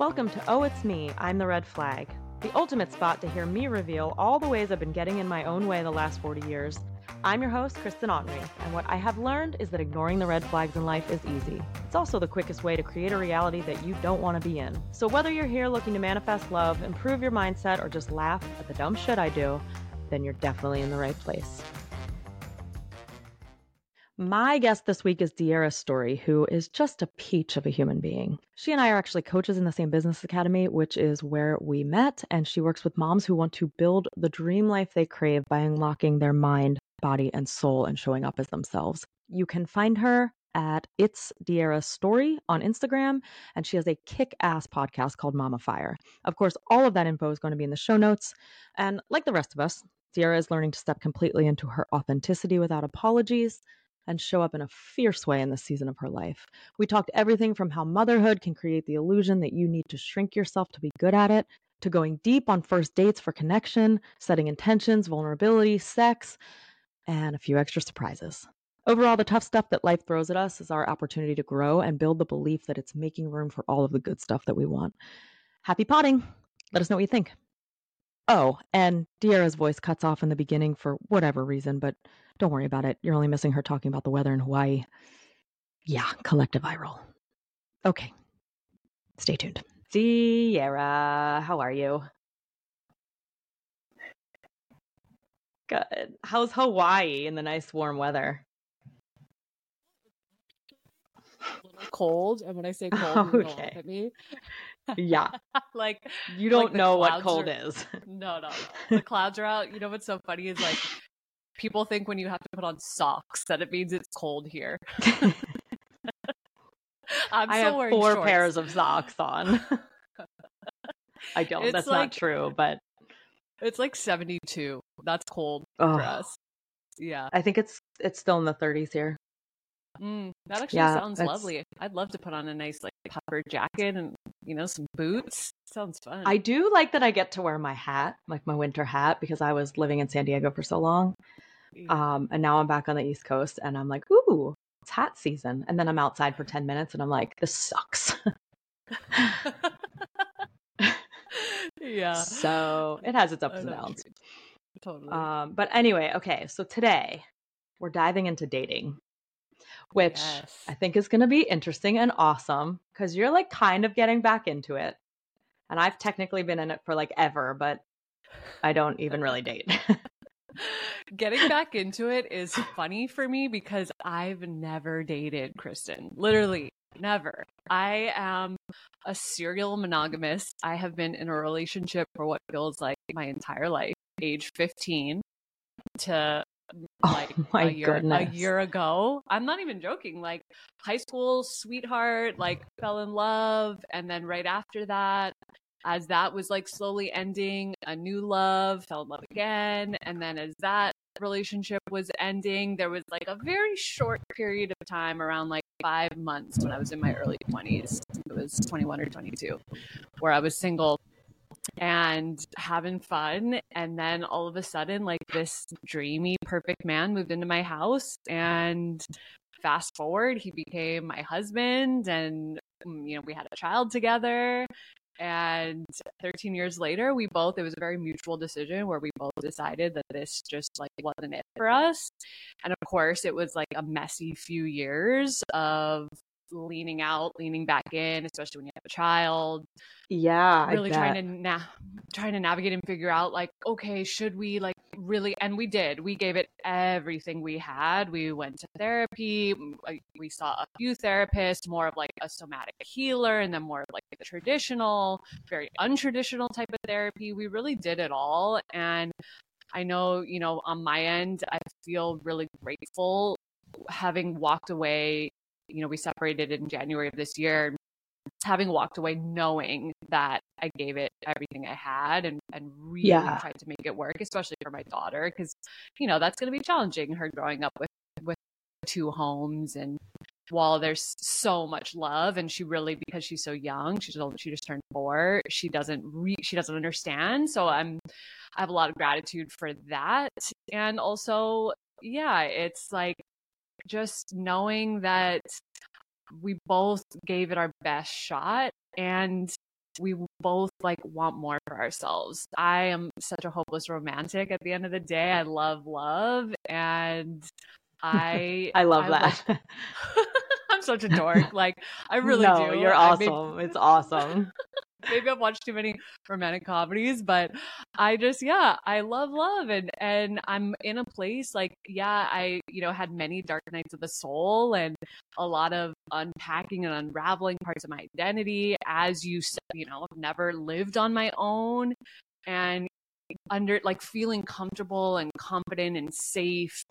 Welcome to Oh It's Me, I'm the Red Flag, the ultimate spot to hear me reveal all the ways I've been getting in my own way the last 40 years. I'm your host, Kristen Henry, and what I have learned is that ignoring the red flags in life is easy. It's also the quickest way to create a reality that you don't want to be in. So whether you're here looking to manifest love, improve your mindset, or just laugh at the dumb shit I do, then you're definitely in the right place. My guest this week is Diera Story, who is just a peach of a human being. She and I are actually coaches in the same business academy, which is where we met, and she works with moms who want to build the dream life they crave by unlocking their mind, body, and soul and showing up as themselves. You can find her at It's Diera Story on Instagram, and she has a kick ass podcast called Mama Fire. Of course, all of that info is going to be in the show notes. And like the rest of us, Diera is learning to step completely into her authenticity without apologies and show up in a fierce way in this season of her life. We talked everything from how motherhood can create the illusion that you need to shrink yourself to be good at it, to going deep on first dates for connection, setting intentions, vulnerability, sex, and a few extra surprises. Overall, the tough stuff that life throws at us is our opportunity to grow and build the belief that it's making room for all of the good stuff that we want. Happy potting! Let us know what you think. Oh, and Diera's voice cuts off in the beginning for whatever reason, but don't worry about it. You're only missing her talking about the weather in Hawaii. Yeah, collective eye roll. Okay. Stay tuned. Diera, how are you? Good. How's Hawaii in the nice warm weather? A little cold, and when I say cold, you Okay. laugh at me. Yeah. like You don't the know what cold are- is. no, no, no. The clouds are out. You know what's so funny is like people think when you have to put on socks that it means it's cold here. I'm I have four shorts. pairs of socks on. I don't. It's That's like- not true, but It's like 72. That's cold oh, for us. Yeah. I think it's it's still in the 30s here. Mm, that actually Yeah, sounds that's- lovely. I'd love to put on a nice like puffer jacket and you know some boots. Sounds fun. I do like that I get to wear my hat, like my winter hat, because I was living in San Diego for so long. Um, and now I'm back on the East Coast and I'm like, ooh, it's hat season. And then I'm outside for 10 minutes and I'm like, this sucks. yeah. so it has its ups and know what you downs. Totally. Um, but anyway, okay. So today we're diving into dating, which Yes. I think is going to be interesting and awesome because you're like kind of getting back into it. And I've technically been in it for like ever, but I don't even really date. Getting back into it is funny for me because I've never dated Kristen. Literally, never. I am a serial monogamist. I have been in a relationship for what feels like my entire life, age 15 to Oh like oh my a year goodness. a year ago. I'm not even joking. Like high school sweetheart, like fell in love, and then right after that, as that was like slowly ending, a new love, fell in love again, and then as that relationship was ending, there was like a very short period of time around like five months when I was in my early 20s. It was 21 or 22, where I was single and having fun. And then all of a sudden, like this dreamy, perfect man moved into my house. And fast forward, he became my husband. And, mm, you know, we had a child together. And 13 years later, we both, it was a very mutual decision where we both decided that this just like wasn't it for us. And of course, it was like a messy few years of leaning out, leaning back in, especially when you have a child. Yeah, really trying to na- trying to navigate and figure out like okay should we like really and we did. We gave it everything we had. We went to therapy. We saw a few therapists more of like a somatic healer and then more of like the traditional very untraditional type of therapy. We really did it all and i know you know on my end i feel really grateful having walked away you know we separated in january of this year having walked away knowing that I gave it everything I had and, and really Yeah. tried to make it work, especially for my daughter, because you know that's going to be challenging. Her growing up with with two homes, and while there's so much love, and she really because she's so young, she's only, she just turned four, she doesn't re- she doesn't understand. So I'm I have a lot of gratitude for that, and also yeah, it's like just knowing that we both gave it our best shot and we both like want more for ourselves. I am such a hopeless romantic at the end of the day. I love love and I I love I that. Love, I'm such a dork. Like I really no, do. You're awesome. it's awesome. Maybe I've watched too many romantic comedies, but I just yeah, I love love and and I'm in a place like yeah, I you know had many dark nights of the soul and a lot of unpacking and unraveling parts of my identity as you said, you know, I've never lived on my own and under like feeling comfortable and confident and safe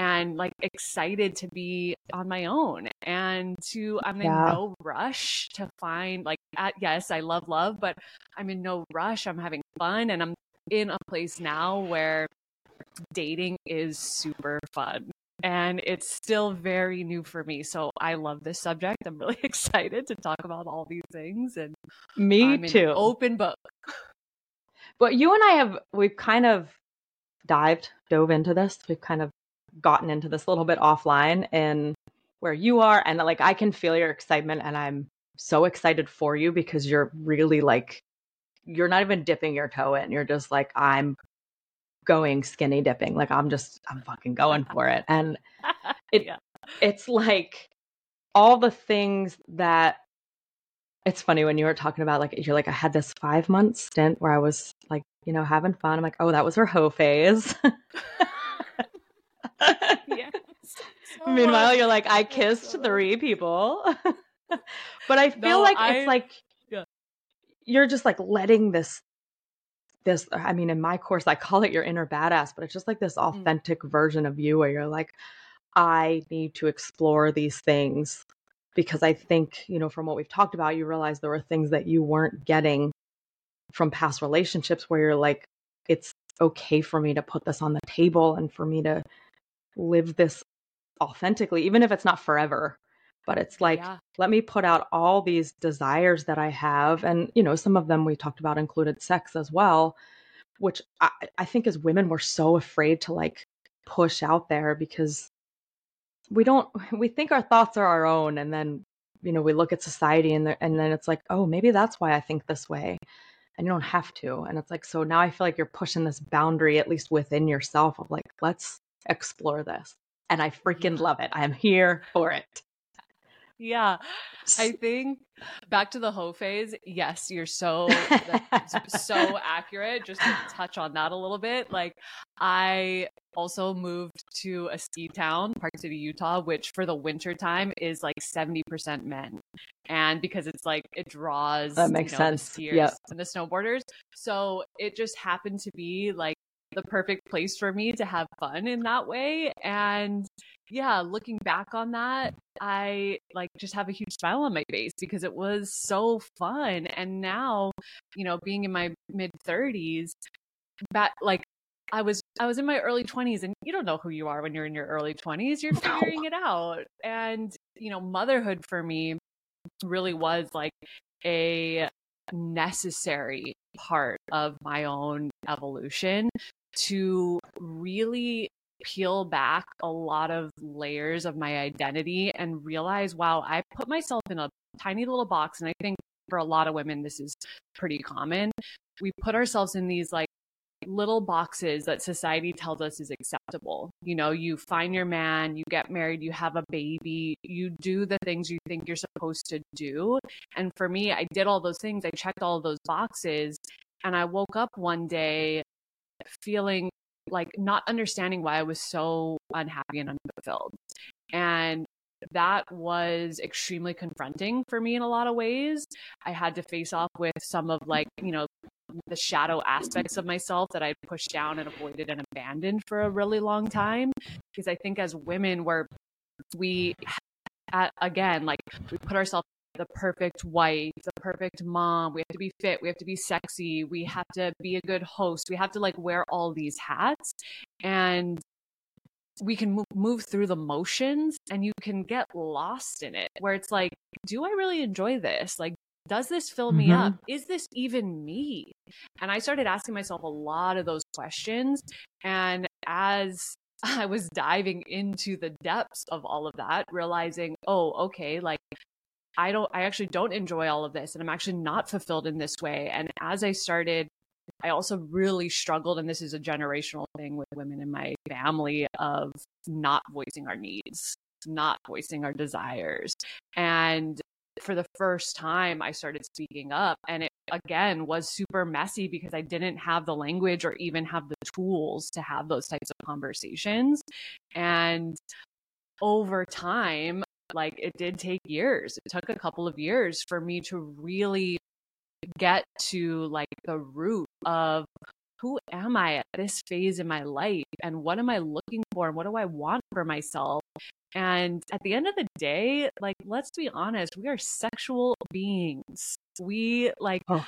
and like excited to be on my own and to I'm in yeah. no rush to find like at yes, I love love, but I'm in no rush. I'm having fun and I'm in a place now where dating is super fun and it's still very new for me. So I love this subject. I'm really excited to talk about all these things and me I'm too. open book. But you and I have we've kind of dived dove into this. We've kind of gotten into this a little bit offline and where you are and like I can feel your excitement and I'm so excited for you because you're really like you're not even dipping your toe in. You're just like I'm going skinny dipping. Like I'm just I'm fucking going for it. And it yeah. it's like all the things that it's funny when you were talking about like you're like I had this 5 month stint where I was like, you know, having fun. I'm like, "Oh, that was her hoe phase." yes. So Meanwhile, you're like, I kissed so three people. but I feel no, like I, it's like yeah. you're just like letting this this I mean, in my course I call it your inner badass, but it's just like this mm. authentic mm. version of you where you're like, I need to explore these things because I think, you know, from what we've talked about, you realize there were things that you weren't getting from past relationships where you're like, it's okay for me to put this on the table and for me to live this authentically, even if it's not forever. But it's like, yeah. let me put out all these desires that I have. And, you know, some of them we talked about included sex as well, which I, I think as women, we're so afraid to like push out there because we don't, we think our thoughts are our own. And then, you know, we look at society and, and then it's like, oh, maybe that's why I think this way and you don't have to and it's like so now i feel like you're pushing this boundary at least within yourself of like let's explore this. And I freaking love it. I am here for it. Yeah. I think back to the hoe phase. Yes, you're so so accurate. Just to touch on that a little bit. Like I also moved to a ski town, Park City, Utah, which for the winter time is like 70% men. And because it's like it draws that makes you know, sense. The skiers yep. and the snowboarders. So it just happened to be like the perfect place for me to have fun in that way. And yeah, looking back on that, I like just have a huge smile on my face because it was so fun. And now, you know, being in my mid 30s, that like I was I was in my early 20s and you don't know who you are when you're in your early 20s. You're figuring it out. And you know, motherhood for me really was like a necessary part of my own evolution to really peel back a lot of layers of my identity and realize, wow, I put myself in a tiny little box. And I think for a lot of women, this is pretty common. We put ourselves in these like little boxes that society tells us is acceptable. You know, you find your man, you get married, you have a baby, you do the things you think you're supposed to do. And for me, I did all those things. I checked all those boxes. And I woke up one day feeling like not understanding why I was so unhappy and unfulfilled. And that was extremely confronting for me in a lot of ways. I had to face off with some of like, you know, the shadow aspects of myself that I'd pushed down and avoided and abandoned for a really long time. Because I think as women, we're, we, again, like we put ourselves the perfect wife, the perfect mom. We have to be fit. We have to be sexy. We have to be a good host. We have to like wear all these hats. And we can move, move through the motions and you can get lost in it where it's like, do I really enjoy this? Like, does this fill me mm-hmm. up? Is this even me? And I started asking myself a lot of those questions. And as I was diving into the depths of all of that, realizing, oh, okay, like I don't, I actually don't enjoy all of this and I'm actually not fulfilled in this way. And as I started, I also really struggled, and this is a generational thing with women in my family of not voicing our needs, not voicing our desires. And for the first time, I started speaking up. And it again was super messy because I didn't have the language or even have the tools to have those types of conversations. And over time, like it did take years. It took a couple of years for me to really get to like the root of who am I at this phase in my life and what am I looking for and what do I want for myself? And at the end of the day, like, let's be honest, we are sexual beings. We like, oh,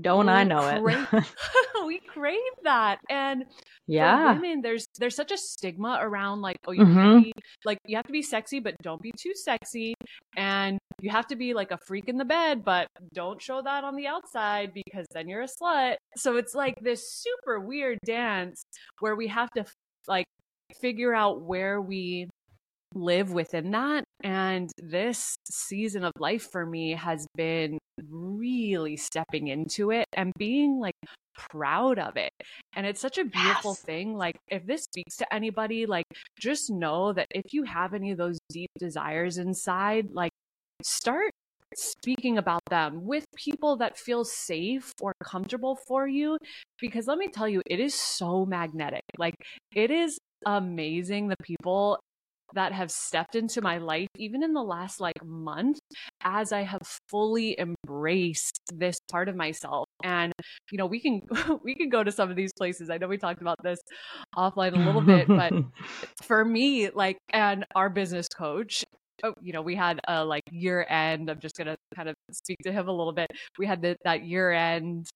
don't I know crave, it? we crave that. And yeah, women, there's there's such a stigma around like, oh, you mm-hmm. have to be like you have to be sexy, but don't be too sexy. And you have to be like a freak in the bed, but don't show that on the outside because then you're a slut. So it's like this super weird dance where we have to like figure out where we live within that. And this season of life for me has been really stepping into it and being like proud of it. And it's such a beautiful yes. thing. Like, if this speaks to anybody, like, just know that if you have any of those deep desires inside, like, start speaking about them with people that feel safe or comfortable for you because let me tell you it is so magnetic like it is amazing the people that have stepped into my life even in the last like month as I have fully embraced this part of myself and you know we can we can go to some of these places I know we talked about this offline a little bit but for me like and our business coach oh, you know, we had a like year end. I'm just gonna kind of speak to him a little bit. We had the, that year end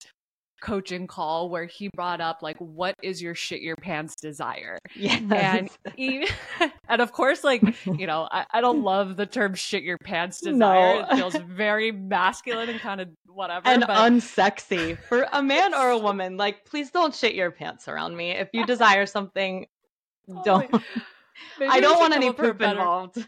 coaching call where he brought up like what is your shit your pants desire? Yes. and he, and of course like you know I, I don't love the term shit your pants desire. No. it feels very masculine and kind of whatever and but... unsexy for a man or a woman. Like please don't shit your pants around me. If you desire something oh, don't I don't want any poop better... involved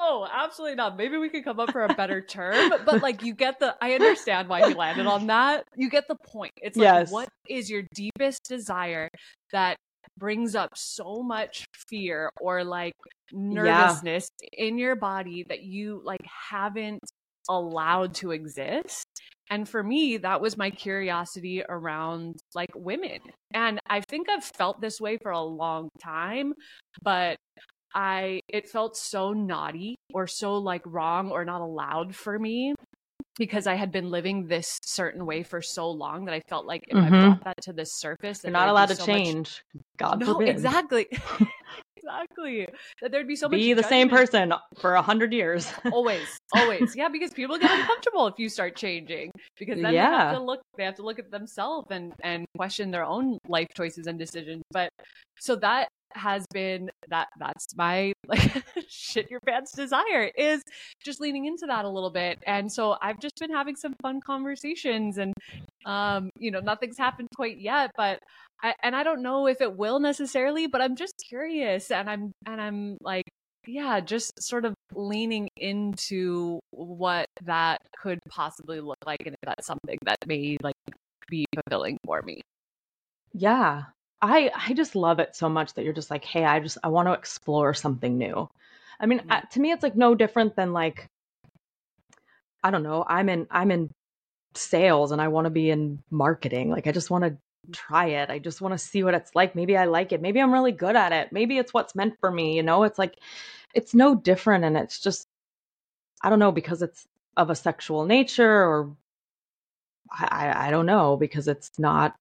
no, absolutely not. Maybe we could come up for a better term, but like you get the I understand why he landed on that. You get the point. It's like yes. what is your deepest desire that brings up so much fear or like nervousness yeah. in your body that you like haven't allowed to exist. And for me, that was my curiosity around like women. And I think I've felt this way for a long time, but I it felt so naughty or so like wrong or not allowed for me because I had been living this certain way for so long that I felt like if mm-hmm. I brought that to the surface, you're not allowed to so change. Much... God no, forbid. exactly. exactly. That there'd be so be much. Be the same person for a hundred years. always, always. Yeah, because people get uncomfortable if you start changing because then yeah. they have to look. They have to look at themselves and and question their own life choices and decisions. But so that has been that that's my like shit your pants desire is just leaning into that a little bit. And so i've just been having some fun conversations and um you know nothing's happened quite yet but i and i don't know if it will necessarily but i'm just curious and i'm and i'm like yeah just sort of leaning into what that could possibly look like and if that's something that may like be fulfilling for me. Yeah I I just love it so much that you're just like, hey, I just I want to explore something new. I mean, mm-hmm. to me, it's like no different than like, I don't know. I'm in I'm in sales and I want to be in marketing. Like, I just want to try it. I just want to see what it's like. Maybe I like it. Maybe I'm really good at it. Maybe it's what's meant for me. You know, it's like it's no different, and it's just I don't know because it's of a sexual nature or I, I don't know because it's not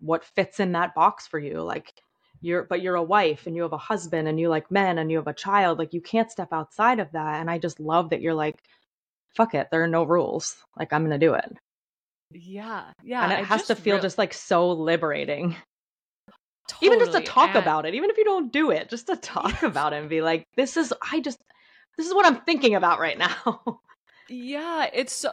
what fits in that box for you like you're but you're a wife and you have a husband and you like men and you have a child like you can't step outside of that and i just love that you're like fuck it there are no rules like i'm gonna do it. Yeah yeah and it I has to feel re- just like so liberating. Totally. even just to talk and... about it even if you don't do it just to talk about it and be like this is i just this is what i'm thinking about right now. Yeah it's so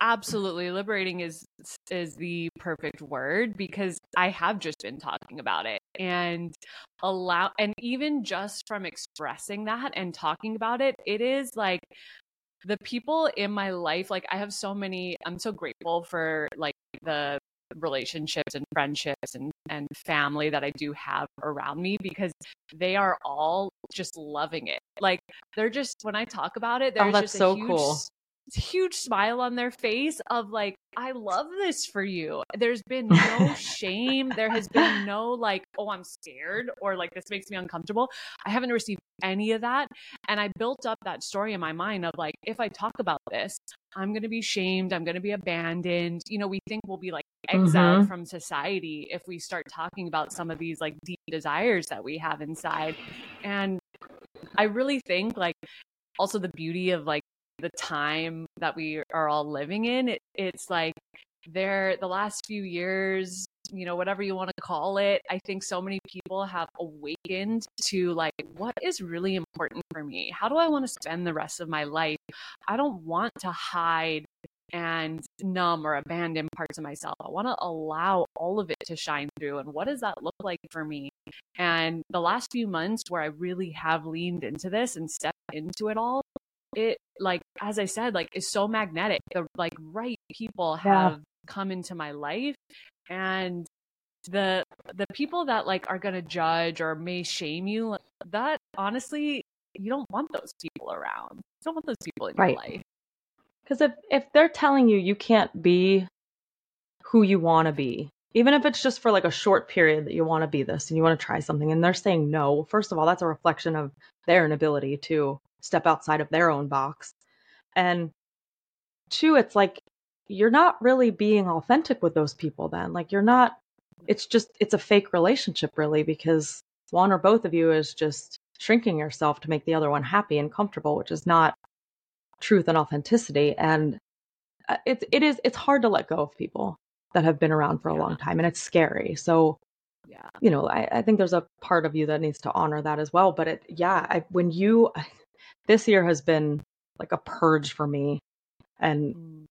absolutely liberating is is the perfect word because i have just been talking about it and allow and even just from expressing that and talking about it it is like the people in my life, like I have so many, I'm so grateful for like the relationships and friendships and, and family that I do have around me because they are all just loving it. Like they're just when I talk about it, oh, there's oh, that's just so huge, cool. Huge smile on their face of like, I love this for you. There's been no shame. There has been no like, oh, I'm scared or like this makes me uncomfortable. I haven't received any of that. And I built up that story in my mind of like, if I talk about this, I'm going to be shamed. I'm going to be abandoned. You know, we think we'll be like exiled mm-hmm. from society if we start talking about some of these like deep desires that we have inside. And I really think like also the beauty of like the time that we are all living in, it, it's like there the last few years you know whatever you want to call it i think so many people have awakened to like what is really important for me? How do i want to spend the rest of my life? I don't want to hide and numb or abandon parts of myself. I want to allow all of it to shine through and what does that look like for me? And the last few months where i really have leaned into this and stepped into it all it like as i said like is so magnetic the like right people have yeah. come into my life and the the people that like are going to judge or may shame you that honestly you don't want those people around you don't want those people in right. your life because if if they're telling you you can't be who you want to be even if it's just for like a short period that you want to be this and you want to try something and they're saying no first of all that's a reflection of their inability to step outside of their own box. And two, it's like you're not really being authentic with those people then. Like you're not, it's just, it's a fake relationship really because one or both of you is just shrinking yourself to make the other one happy and comfortable, which is not truth and authenticity. And uh, it's, it is, it's hard to let go of people that have been around for a yeah. long time and it's scary. So, yeah, you know, I, I think there's a part of you that needs to honor that as well. But it, yeah, I, when you, this year has been like a purge for me. And mm.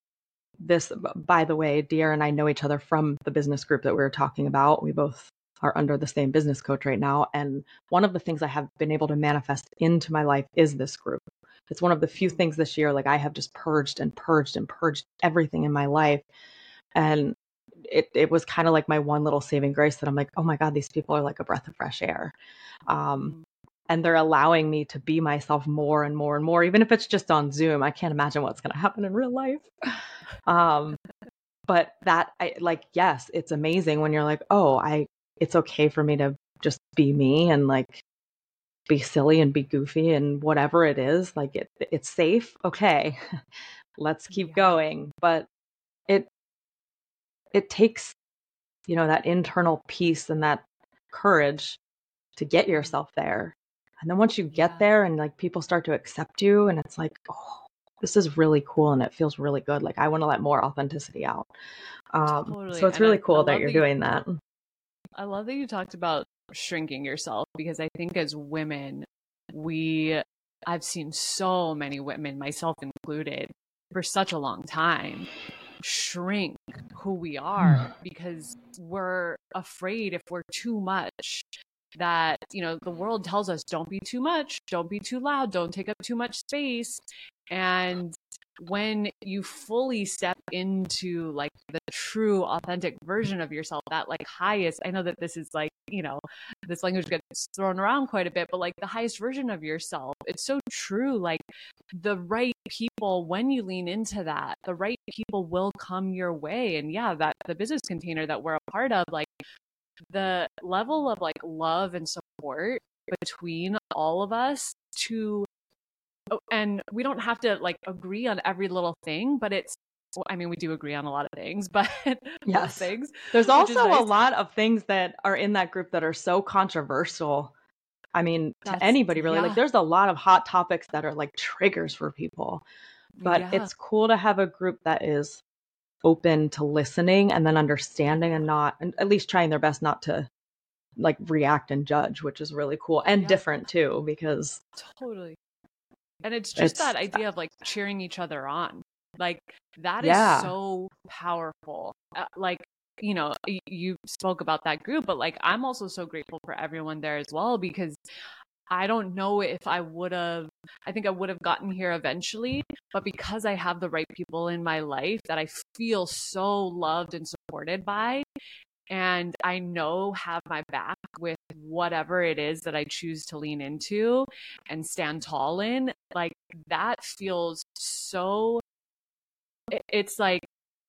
this, by the way, Diera and I know each other from the business group that we were talking about. We both are under the same business coach right now. And one of the things I have been able to manifest into my life is this group. It's one of the few things this year, like I have just purged and purged and purged everything in my life. And it, it was kind of like my one little saving grace that I'm like, oh my God, these people are like a breath of fresh air. Um, mm and they're allowing me to be myself more and more and more even if it's just on zoom. I can't imagine what's going to happen in real life. Um but that i like yes it's amazing when you're like oh i it's okay for me to just be me and like be silly and be goofy and whatever it is like it it's safe okay let's keep yeah. going. But it it takes you know that internal peace and that courage to get yourself there and then once you get there and like people start to accept you and it's like, oh, this is really cool and it feels really good. Like I want to let more authenticity out. Um, totally. So it's and really I, cool I that you're that doing you, that. I love that you talked about shrinking yourself because I think as women, we, I've seen so many women, myself included, for such a long time shrink who we are because we're afraid if we're too much that you know the world tells us don't be too much don't be too loud don't take up too much space. And when you fully step into like the true authentic version of yourself that like highest i know that this is like you know this language gets thrown around quite a bit but like the highest version of yourself it's so true like the right people when you lean into that the right people will come your way. And yeah that the business container that we're a part of like the level of like love and support between all of us to oh, and we don't have to like agree on every little thing but it's well, I mean, we do agree on a lot of things, but yes, things. There's also nice. a lot of things that are in that group that are so controversial. I mean, That's, to anybody really, yeah. like there's a lot of hot topics that are like triggers for people. But yeah. it's cool to have a group that is open to listening and then understanding and not and at least trying their best not to like react and judge which is really cool and yeah. different too because totally and it's just it's, that idea of like cheering each other on like that yeah. is so powerful uh, like you know you spoke about that group but like i'm also so grateful for everyone there as well because I don't know if I would have, I think I would have gotten here eventually, but because I have the right people in my life that I feel so loved and supported by, and I know have my back with whatever it is that I choose to lean into and stand tall in, like that feels so, it's like,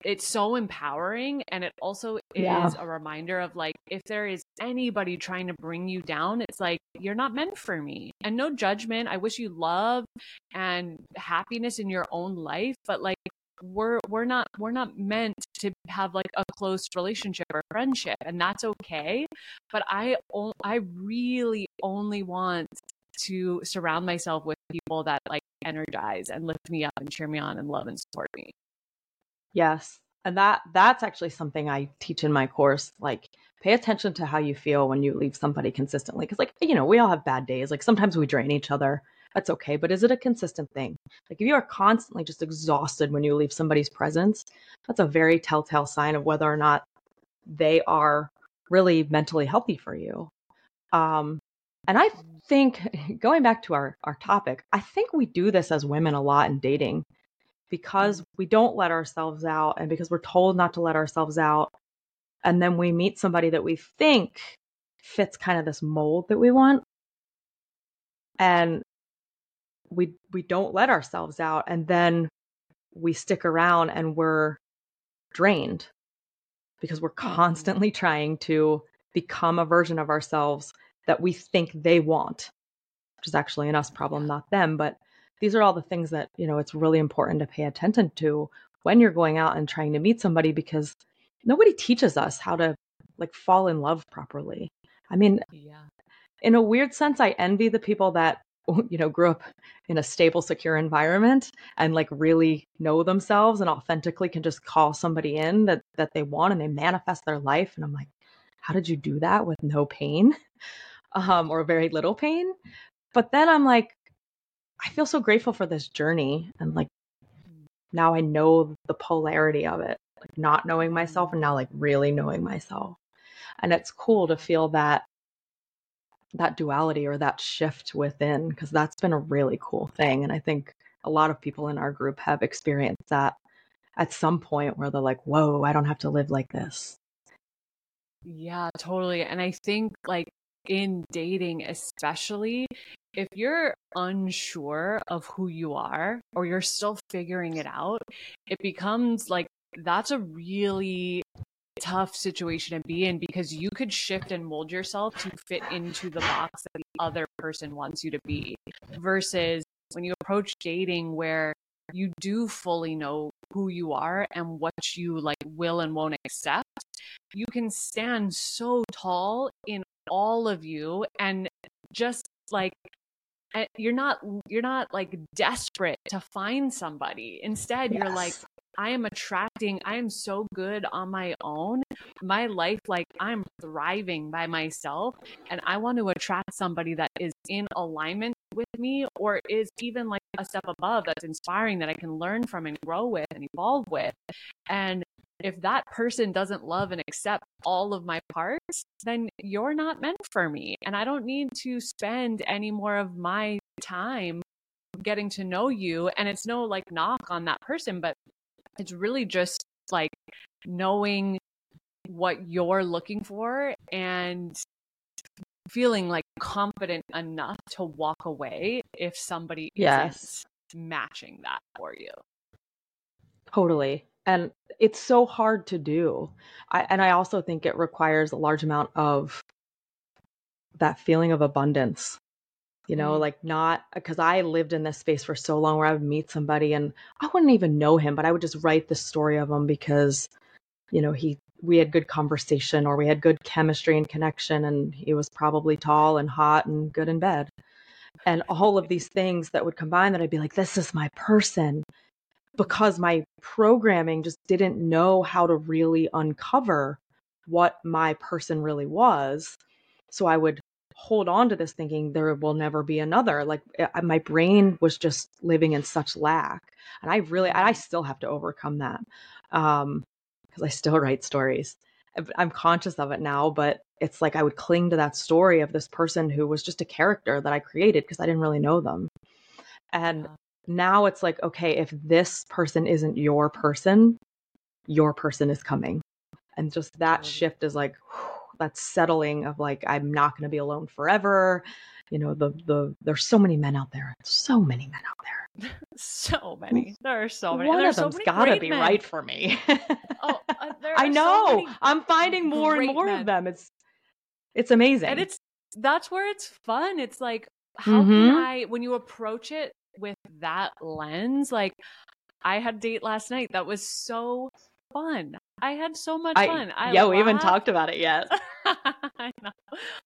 it's so empowering and it also is yeah. a reminder of like if there is anybody trying to bring you down it's like you're not meant for me. And no judgment. I wish you love and happiness in your own life but like we're we're not we're not meant to have like a close relationship or friendship and that's okay. But i i really only want to surround myself with people that like energize and lift me up and cheer me on and love and support me Yes. And that that's actually something I teach in my course. Like pay attention to how you feel when you leave somebody consistently. Cause like, you know, we all have bad days. Like sometimes we drain each other. That's okay. But is it a consistent thing? Like if you are constantly just exhausted when you leave somebody's presence, that's a very telltale sign of whether or not they are really mentally healthy for you. Um, and I think going back to our, our topic, I think we do this as women a lot in dating because we don't let ourselves out and because we're told not to let ourselves out. And then we meet somebody that we think fits kind of this mold that we want. And we we don't let ourselves out. And then we stick around and we're drained because we're mm-hmm. constantly trying to become a version of ourselves that we think they want which is actually an us problem not them but these are all the things that, you know, it's really important to pay attention to when you're going out and trying to meet somebody because nobody teaches us how to like fall in love properly. I mean, yeah. In a weird sense, I envy the people that you know grew up in a stable secure environment and like really know themselves and authentically can just call somebody in that that they want and they manifest their life and i'm like how did you do that with no pain um or very little pain but then i'm like I feel so grateful for this journey and like now I know the polarity of it, like not knowing myself and now like really knowing myself. And it's cool to feel that that duality or that shift within because that's been a really cool thing and I think a lot of people in our group have experienced that at some point where they're like, "Whoa, I don't have to live like this." Yeah, totally. And I think like in dating especially if you're unsure of who you are or you're still figuring it out, it becomes like that's a really tough situation to be in because you could shift and mold yourself to fit into the box that the other person wants you to be versus when you approach dating where you do fully know who you are and what you like will and won't accept you can stand so tall in all of you and just like you're not you're not like desperate to find somebody. Instead yes. you're like i am attracting i am so good on my own. My life like i'm thriving by myself and i want to attract somebody that is in alignment with me or is even like a step above that's inspiring that i can learn from and grow with and evolve with. And if that person doesn't love and accept all of my parts, then you're not meant for me. And I don't need to spend any more of my time getting to know you. And it's no like knock on that person, but it's really just like knowing what you're looking for and feeling like confident enough to walk away if somebody yes. matching that for you. Totally and it's so hard to do. I, and i also think it requires a large amount of that feeling of abundance you know like not because i lived in this space for so long where i would meet somebody and i wouldn't even know him but i would just write the story of him because you know he we had good conversation or we had good chemistry and connection and he was probably tall and hot and good in bed. And all of these things that would combine that i'd be like this is my person because my programming just didn't know how to really uncover what my person really was. So I would hold on to this thinking there will never be another. Like eh, my brain was just living in such lack. And I really, I still have to overcome that um, because I still write stories. I'm conscious of it now, but it's like I would cling to that story of this person who was just a character that I created because I didn't really know them. And. Now it's like, okay, if this person isn't your person, your person is coming. And just that shift is like that settling of like I'm not going to be alone forever. You know, the the there's so many men out there. So many men out there. So many. There are so many. One There's of so them's many got to be men. right for me. Oh, uh, I are so know. I'm finding more and more men. of them. It's it's amazing. and it's that's where it's fun it's like how Mhm. can i when you approach it that lens like i had a date last night that was so fun i had so much I, fun i yeah, we haven't talked about it yet. I know.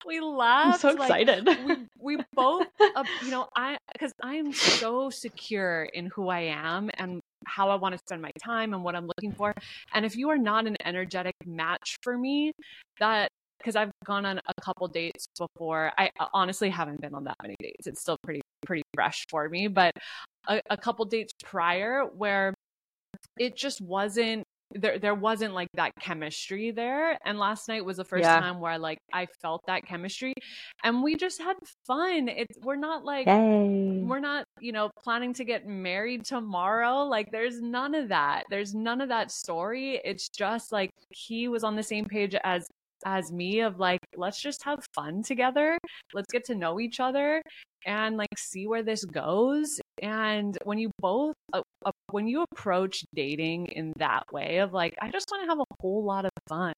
we I'm laughed so like, excited. we we both uh, you know i because i'm so secure in who i am and how i want to spend my time and what i'm looking for and if you are not an energetic match for me that because i've gone on a couple dates before i uh, honestly haven't been on that many dates it's still pretty pretty fresh for me but a, a couple dates prior where it just wasn't there there wasn't like that chemistry there and last night was the first Yeah. time where like I felt that chemistry and we just had fun it's we're not like Yay. we're not you know planning to get married tomorrow like there's none of that there's none of that story it's just like he was on the same page as as me of like let's just have fun together. Let's get to know each other and like see where this goes. And when you both uh, uh, when you approach dating in that way of like i just want to have a whole lot of fun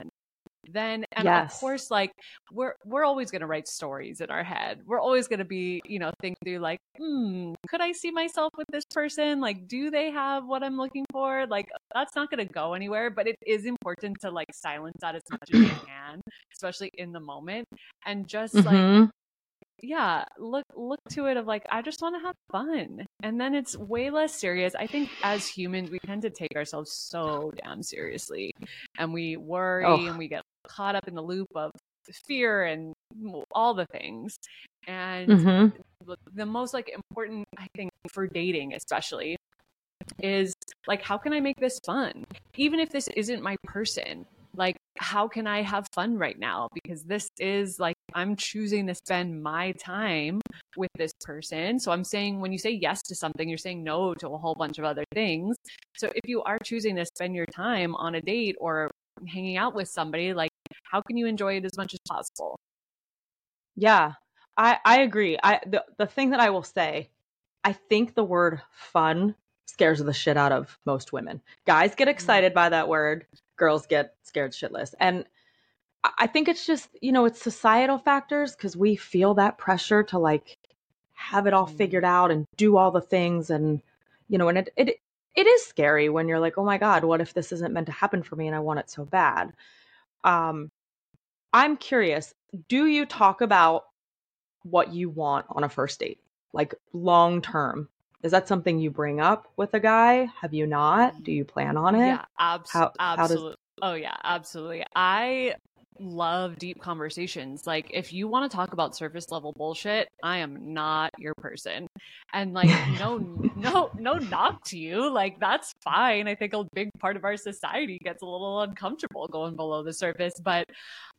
then and Yes. of course like we're we're always going to write stories in our head we're always going to be you know think through like hmm could i see myself with this person like do they have what i'm looking for like that's not going to go anywhere but it is important to like silence that as much as you can especially in the moment and just like Mhm. Yeah look look to it of like i just want to have fun. And then it's way less serious. I think as humans we tend to take ourselves so damn seriously and we worry Oh. and we get caught up in the loop of fear and all the things. And Mhm. the- the most like important i think for dating especially is like how can i make this fun? Even if this isn't my person like how can i have fun right now because this is like i'm choosing to spend my time with this person so i'm saying when you say yes to something you're saying no to a whole bunch of other things so if you are choosing to spend your time on a date or hanging out with somebody like how can you enjoy it as much as possible Yeah. I I agree. I the the thing that I will say, I think the word fun scares the shit out of most women. Guys get mm-hmm. excited by that word, girls get scared shitless. And I think it's just, you know, it's societal factors because we feel that pressure to like have it all Mm. figured out and do all the things and you know, and it it it is scary when you're like, "Oh my god, what if this isn't meant to happen for me and I want it so bad?" Um I'm curious, do you talk about what you want on a first date? Like long term? Is that something you bring up with a guy? Have you not? Do you plan on it? Yeah, abs- How- how does- absolutely. Oh yeah, absolutely. I love deep conversations. Like if you want to talk about surface level bullshit, I am not your person. And like no no no knock to you. Like that's fine. I think a big part of our society gets a little uncomfortable going below the surface, but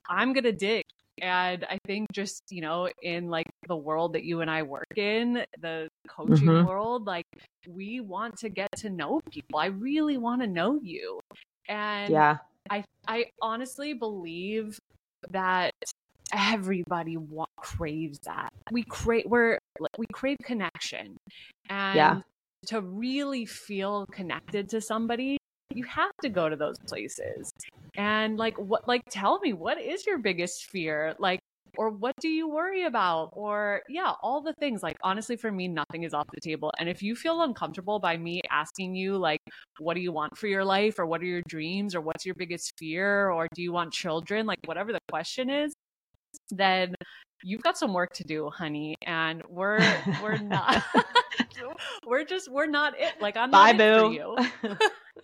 I'm going to dig and I think just, you know, in like the world that you and I work in, the coaching Mhm. world, like we want to get to know people. I really want to know you. And Yeah. I I honestly believe that everybody wa- craves that. We crave we're we crave connection. And Yeah. to really feel connected to somebody, you have to go to those places. And like what like tell me what is your biggest fear? Like or what do you worry about? Or yeah, all the things. Like honestly for me nothing is off the table. And if you feel uncomfortable by me asking you like what do you want for your life or what are your dreams or what's your biggest fear or do you want children? Like whatever the question is, then you've got some work to do, honey. And we're we're not we're just we're not it. Like I'm Bye, not it for you.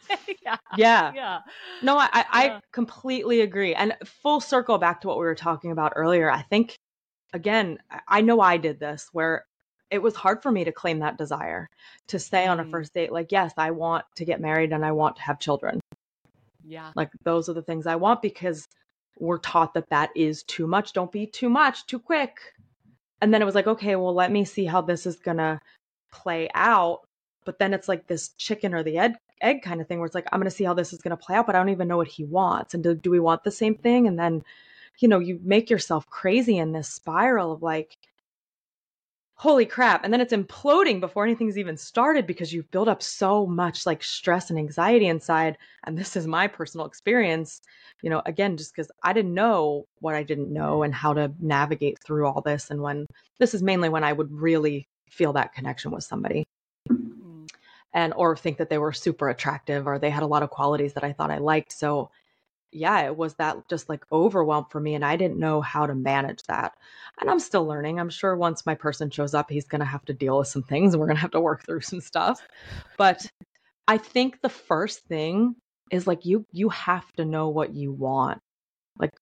yeah. yeah. Yeah. No, I, I, I Yeah. completely agree. And full circle back to what we were talking about earlier, I think, again, I- know I did this where it was hard for me to claim that desire to say on a Mm. first date, like, yes, I want to get married and I want to have children. Yeah. Like, those are the things I want because we're taught that that is too much. Don't be too much, too quick. And then it was like, okay, well, let me see how this is going to play out. But then it's like this chicken or the egg, egg kind of thing where it's like, I'm going to see how this is going to play out, but I don't even know what he wants. And do, do we want the same thing? And then, you know, you make yourself crazy in this spiral of like, holy crap. And then it's imploding before anything's even started because you've built up so much like stress and anxiety inside. And this is my personal experience, you know, again, just because I didn't know what I didn't know and how to navigate through all this. And when this is mainly when I would really feel that connection with somebody. And or think that they were super attractive or they had a lot of qualities that I thought I liked. So yeah, it was that just like overwhelm for me. And I didn't know how to manage that. And I'm still learning. I'm sure once my person shows up, he's going to have to deal with some things and we're going to have to work through some stuff. But I think the first thing is like you you have to know what you want. Like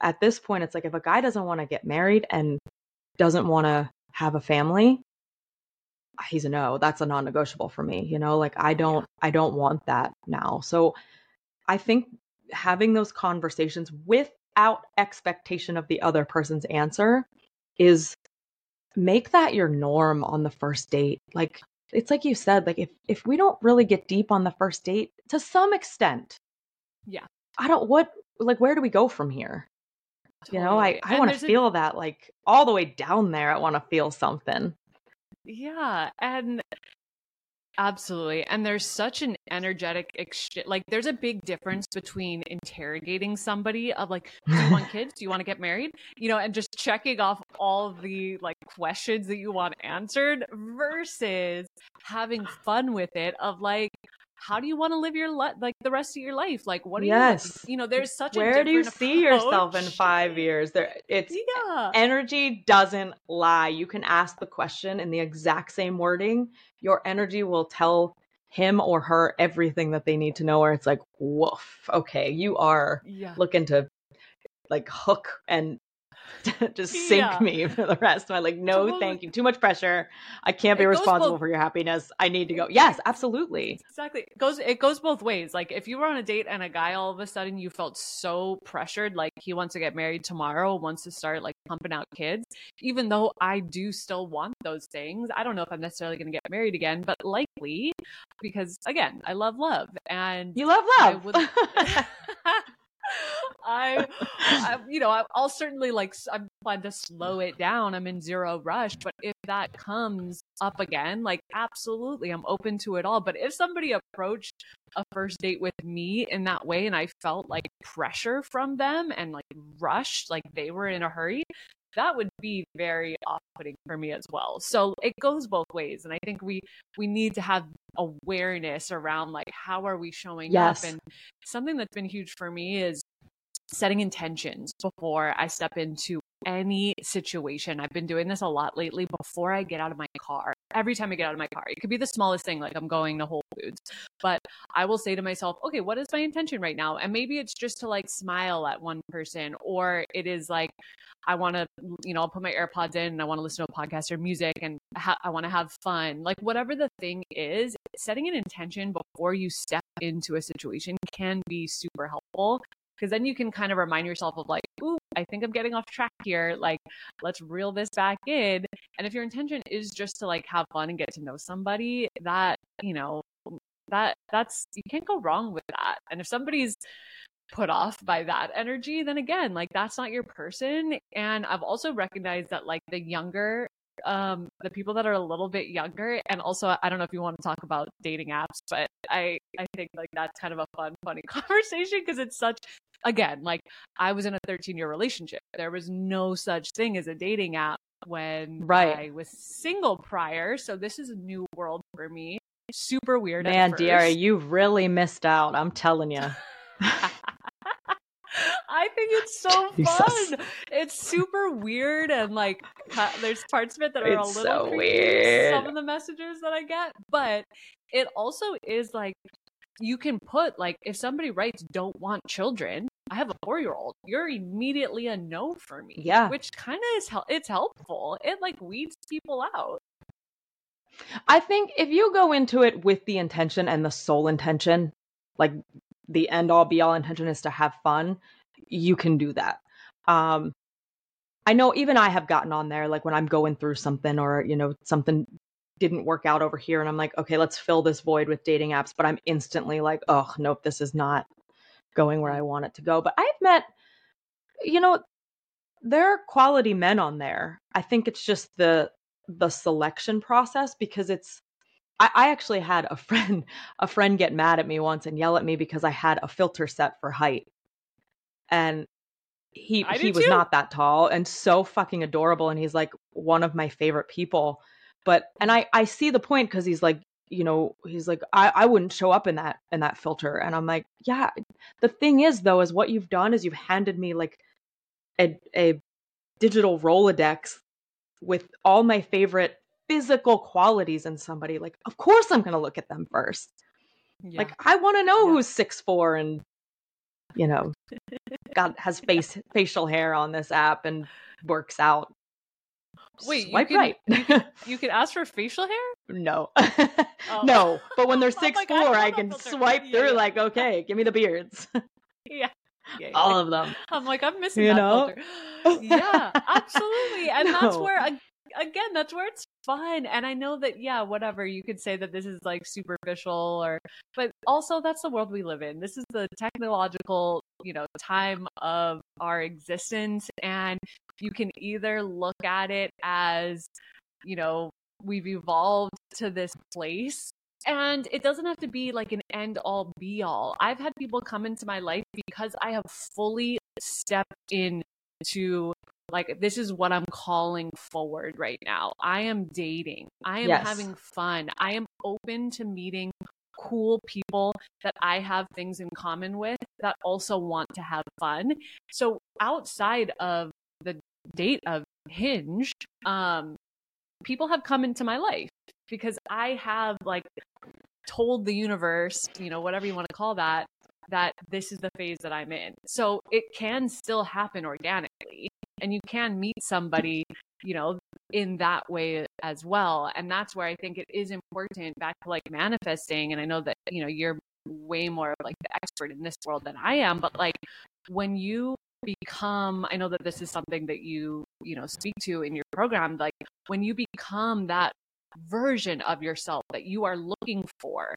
at this point it's like if a guy doesn't want to get married and doesn't want to have a family, he's a no. That's a non-negotiable for me, you know? Like I don't I don't want that now. So I think having those conversations without expectation of the other person's answer is make that your norm on the first date. Like it's like you said, like if if we don't really get deep on the first date to some extent. Yeah. I don't what like where do we go from here? Totally. You know, I I want to feel a... that like all the way down there. I want to feel something. Yeah, and Absolutely. And there's such an energetic exchange. Like, there's a big difference between interrogating somebody of like, do you want kids? Do you want to get married? You know, and just checking off all the like questions that you want answered versus having fun with it of like, how do you want to live your life like the rest of your life like what do yes. you you know there's such a where do you see yourself in five years there it's yeah. energy doesn't lie you can ask the question in the exact same wording your energy will tell him or her everything that they need to know or it's like woof okay you are yeah. looking to like hook and just sink yeah. me for the rest my like no totally. thank you. Too much pressure. I can't be it responsible both- for your happiness. I need to go. Yes absolutely. Exactly. It goes it goes both ways. Like if you were on a date and a guy all of a sudden you felt so pressured like he wants to get married tomorrow wants to start like pumping out kids even though i do still want those things i don't know if i'm necessarily going to get married again but likely because again i love love and you love love. would- I, I, you know, I'll certainly like, I'm plan to slow it down. I'm in zero rush. But if that comes up again, like, absolutely, I'm open to it all. But if somebody approached a first date with me in that way and I felt like pressure from them and like rushed, like they were in a hurry, that would be very off-putting for me as well. So it goes both ways, and I think we we need to have awareness around like how are we showing yes. up. And something that's been huge for me is setting intentions before I step into any situation. I've been doing this a lot lately before I get out of my car. Every time I get out of my car, it could be the smallest thing, like I'm going to Whole Foods, but I will say to myself, okay, what is my intention right now? And maybe it's just to like smile at one person, or it is like, I want to, you know, I'll put my AirPods in and I want to listen to a podcast or music and ha- I want to have fun. Like, whatever the thing is, setting an intention before you step into a situation can be super helpful because then you can kind of remind yourself of like, ooh, I think I'm getting off track here. Like, let's reel this back in. And if your intention is just to like have fun and get to know somebody, that, you know, that that's you can't go wrong with that. And if somebody's put off by that energy, then again, like that's not your person. And I've also recognized that like the younger um the people that are a little bit younger and also i don't know if you want to talk about dating apps but i i think like that's kind of a fun funny conversation because it's such again, like I was in a 13 year relationship. There was no such thing as a dating app when right. I was single prior. So this is a new world for me. Super weird. Man, Diera, you've really missed out. I'm telling you. I think it's so Jesus. fun. It's super weird and like there's parts of it that are it's a little so weird. Some of the messages that I get, but it also is like you can put like if somebody writes don't want children i have a four year old you're immediately a no for me yeah which kind of is hel- it's helpful it like weeds people out i think if you go into it with the intention and the sole intention like the end all be all intention is to have fun you can do that. Um, I know even I have gotten on there, like when I'm going through something or, you know, something didn't work out over here and I'm like, okay, let's fill this void with dating apps. But I'm instantly like, oh, nope, this is not going where I want it to go. But I've met, you know, there are quality men on there. I think it's just the the selection process because it's I, I actually had a friend a friend get mad at me once and yell at me because I had a filter set for height. And he I he was too. not that tall and so fucking adorable and he's like one of my favorite people. But and I I see the point because he's like you know he's like I I wouldn't show up in that in that filter and I'm like yeah the thing is though is what you've done is you've handed me like a a digital Rolodex with all my favorite physical qualities in somebody, like of course I'm gonna look at them first. Yeah. Like I want to know Yeah. who's six four and you know got has face facial hair on this app and works out. Wait, you swipe can- right. you can ask for facial hair? no, Oh. no. But when they're I'm six I four, I can swipe Yeah, through. yeah. Like, okay, give me the beards, Yeah. Yeah, yeah. all of them. I'm like, I'm missing You that know? filter. yeah, absolutely. And that's where, again, that's where it's fun. And I know that, yeah, whatever, you could say that this is like superficial or, but also that's the world we live in. This is the technological, you know, time of our existence. And you can either look at it as, you know, we've evolved to this place and it doesn't have to be like an end all be all. I've had people come into my life because I have fully stepped into like this is what I'm calling forward right now. I am dating. I am Yes. having fun. I am open to meeting cool people that I have things in common with that also want to have fun. So outside of the date of Hinge, um people have come into my life because I have like told the universe, you know, whatever you want to call that, that this is the phase that I'm in. So it can still happen organically and you can meet somebody, you know, in that way as well. And that's where I think it is important back to like manifesting. And I know that, you know, you're way more like the expert in this world than I am, but like when you become i know that this is something that you you know speak to in your program like when you become that version of yourself that you are looking for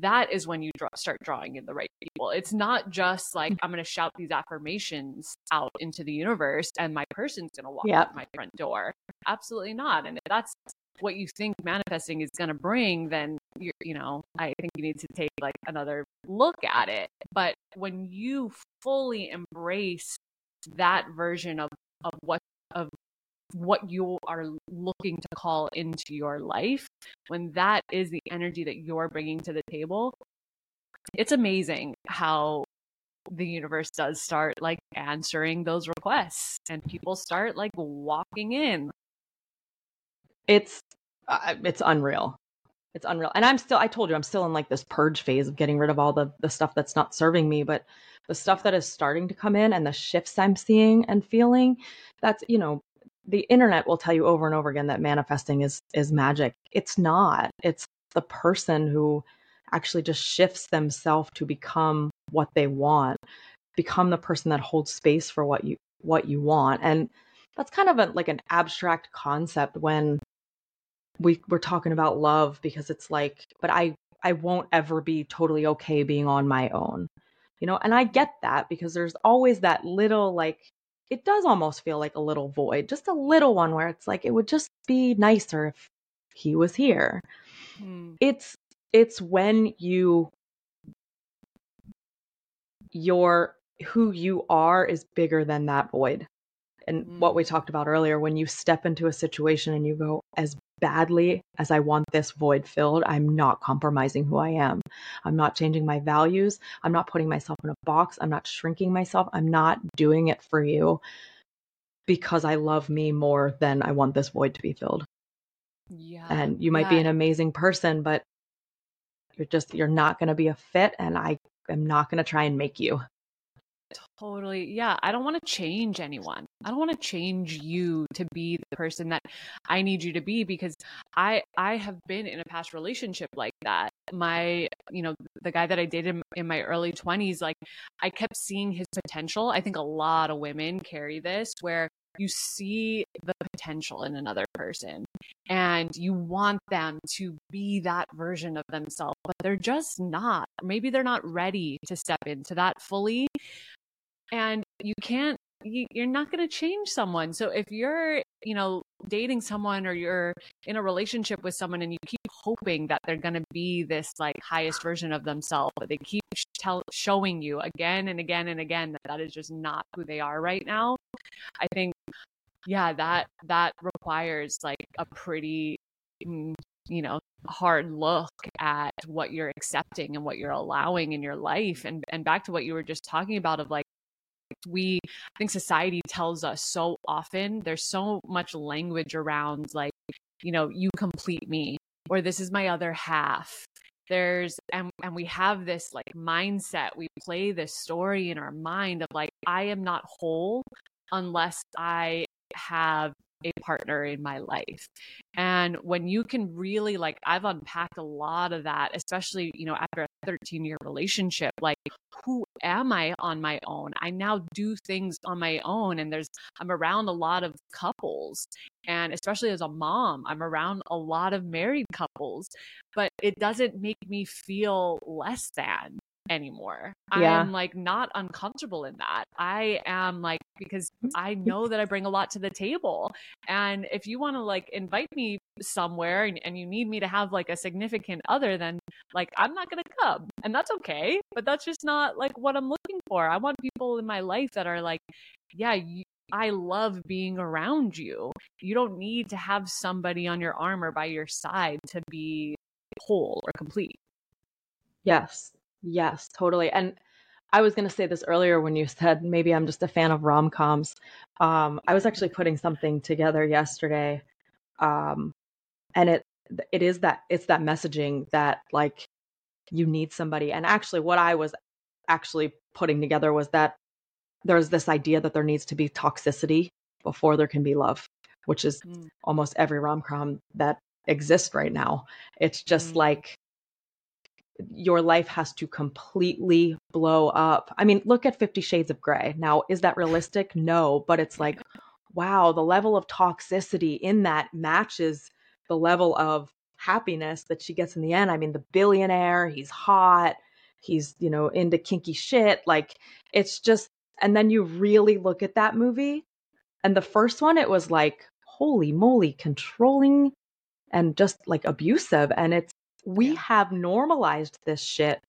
that is when you draw, start drawing in the right people. It's not just like mm. i'm going to shout these affirmations out into the universe and my person's going to walk Yep. out my front door. Absolutely not and that's what you think manifesting is going to bring then you you know i think you need to take like another look at it. But when you fully embrace that version of of what of what you are looking to call into your life when that is the energy that you're bringing to the table it's amazing how the universe does start like answering those requests and people start like walking in it's uh, it's unreal. It's unreal. And i'm still i told you i'm still in like this purge phase of getting rid of all the the stuff that's not serving me but the stuff that is starting to come in and the shifts i'm seeing and feeling that's you know the internet will tell you over and over again that manifesting is is magic. It's not. It's the person who actually just shifts themselves to become what they want become the person that holds space for what you what you want. And that's kind of a, like an abstract concept when we we're talking about love because it's like but i i won't ever be totally okay being on my own you know? And i get that because there's always that little like it does almost feel like a little void just a little one where it's like it would just be nicer if he was here. Hmm. it's it's when you your who you are is bigger than that void and what we mm. talked about earlier when you step into a situation and you go as badly as i want this void filled i'm not compromising who i am. I'm not changing my values. I'm not putting myself in a box. I'm not shrinking myself. I'm not doing it for you because i love me more than i want this void to be filled. Yeah and you might be an amazing person but you're just you're not going to be a fit and i am not going to try and make you. Totally. Yeah. I don't want to change anyone. I don't want to change you to be the person that I need you to be because I I have been in a past relationship like that. My, you know, the guy that I dated in my early 20s, like I kept seeing his potential. I think a lot of women carry this where you see the potential in another person and you want them to be that version of themselves, but they're just not. Maybe they're not ready to step into that fully. And you can't you, are not going to change someone. So if you're, you know, dating someone or you're in a relationship with someone and you keep hoping that they're going to be this like highest version of themselves, but they keep tell, showing you again and again and again that that is just not who they are right now. I think, yeah, that that requires like a pretty mm, you know hard look at what you're accepting and what you're allowing in your life and and back to what you were just talking about of like we i think society tells us so often there's so much language around like you know you complete me or this is my other half. There's and and we have this like mindset. We play this story in our mind of like i am not whole unless i have a partner in my life. And when you can really like I've unpacked a lot of that, especially, you know, after a 13 year relationship, like who am I on my own? I now do things on my own and there's I'm around a lot of couples and especially as a mom, I'm around a lot of married couples, but it doesn't make me feel less than anymore. Yeah. I'm like not uncomfortable in that. I am like because mm-hmm. I know that I bring a lot to the table. And if you want to like invite me somewhere and, and you need me to have like a significant other, then like I'm not gonna come. And that's okay. But that's just not like what I'm looking for. I want people in my life that are like, yeah, you, I love being around you. You don't need to have somebody on your arm or by your side to be whole or complete. Yes, Yes, totally. And I was going to say this earlier when you said maybe I'm just a fan of rom coms. Um, I was actually putting something together yesterday, um, and it it is that it's that messaging that like you need somebody. And actually, what I was actually putting together was that there's this idea that there needs to be toxicity before there can be love, which is mm. almost every rom com that exists right now. It's just mm. like your life has to completely blow up. I mean, look at 50 Shades of Grey. Now, is that realistic? No, but it's like, wow, the level of toxicity in that matches the level of happiness that she gets in the end. I mean, the billionaire, he's hot, he's, you know, into kinky shit. Like, it's just, and then you really look at that movie. And the first one, it was like, holy moly, controlling and just like abusive. And it's, we yeah. have normalized this shit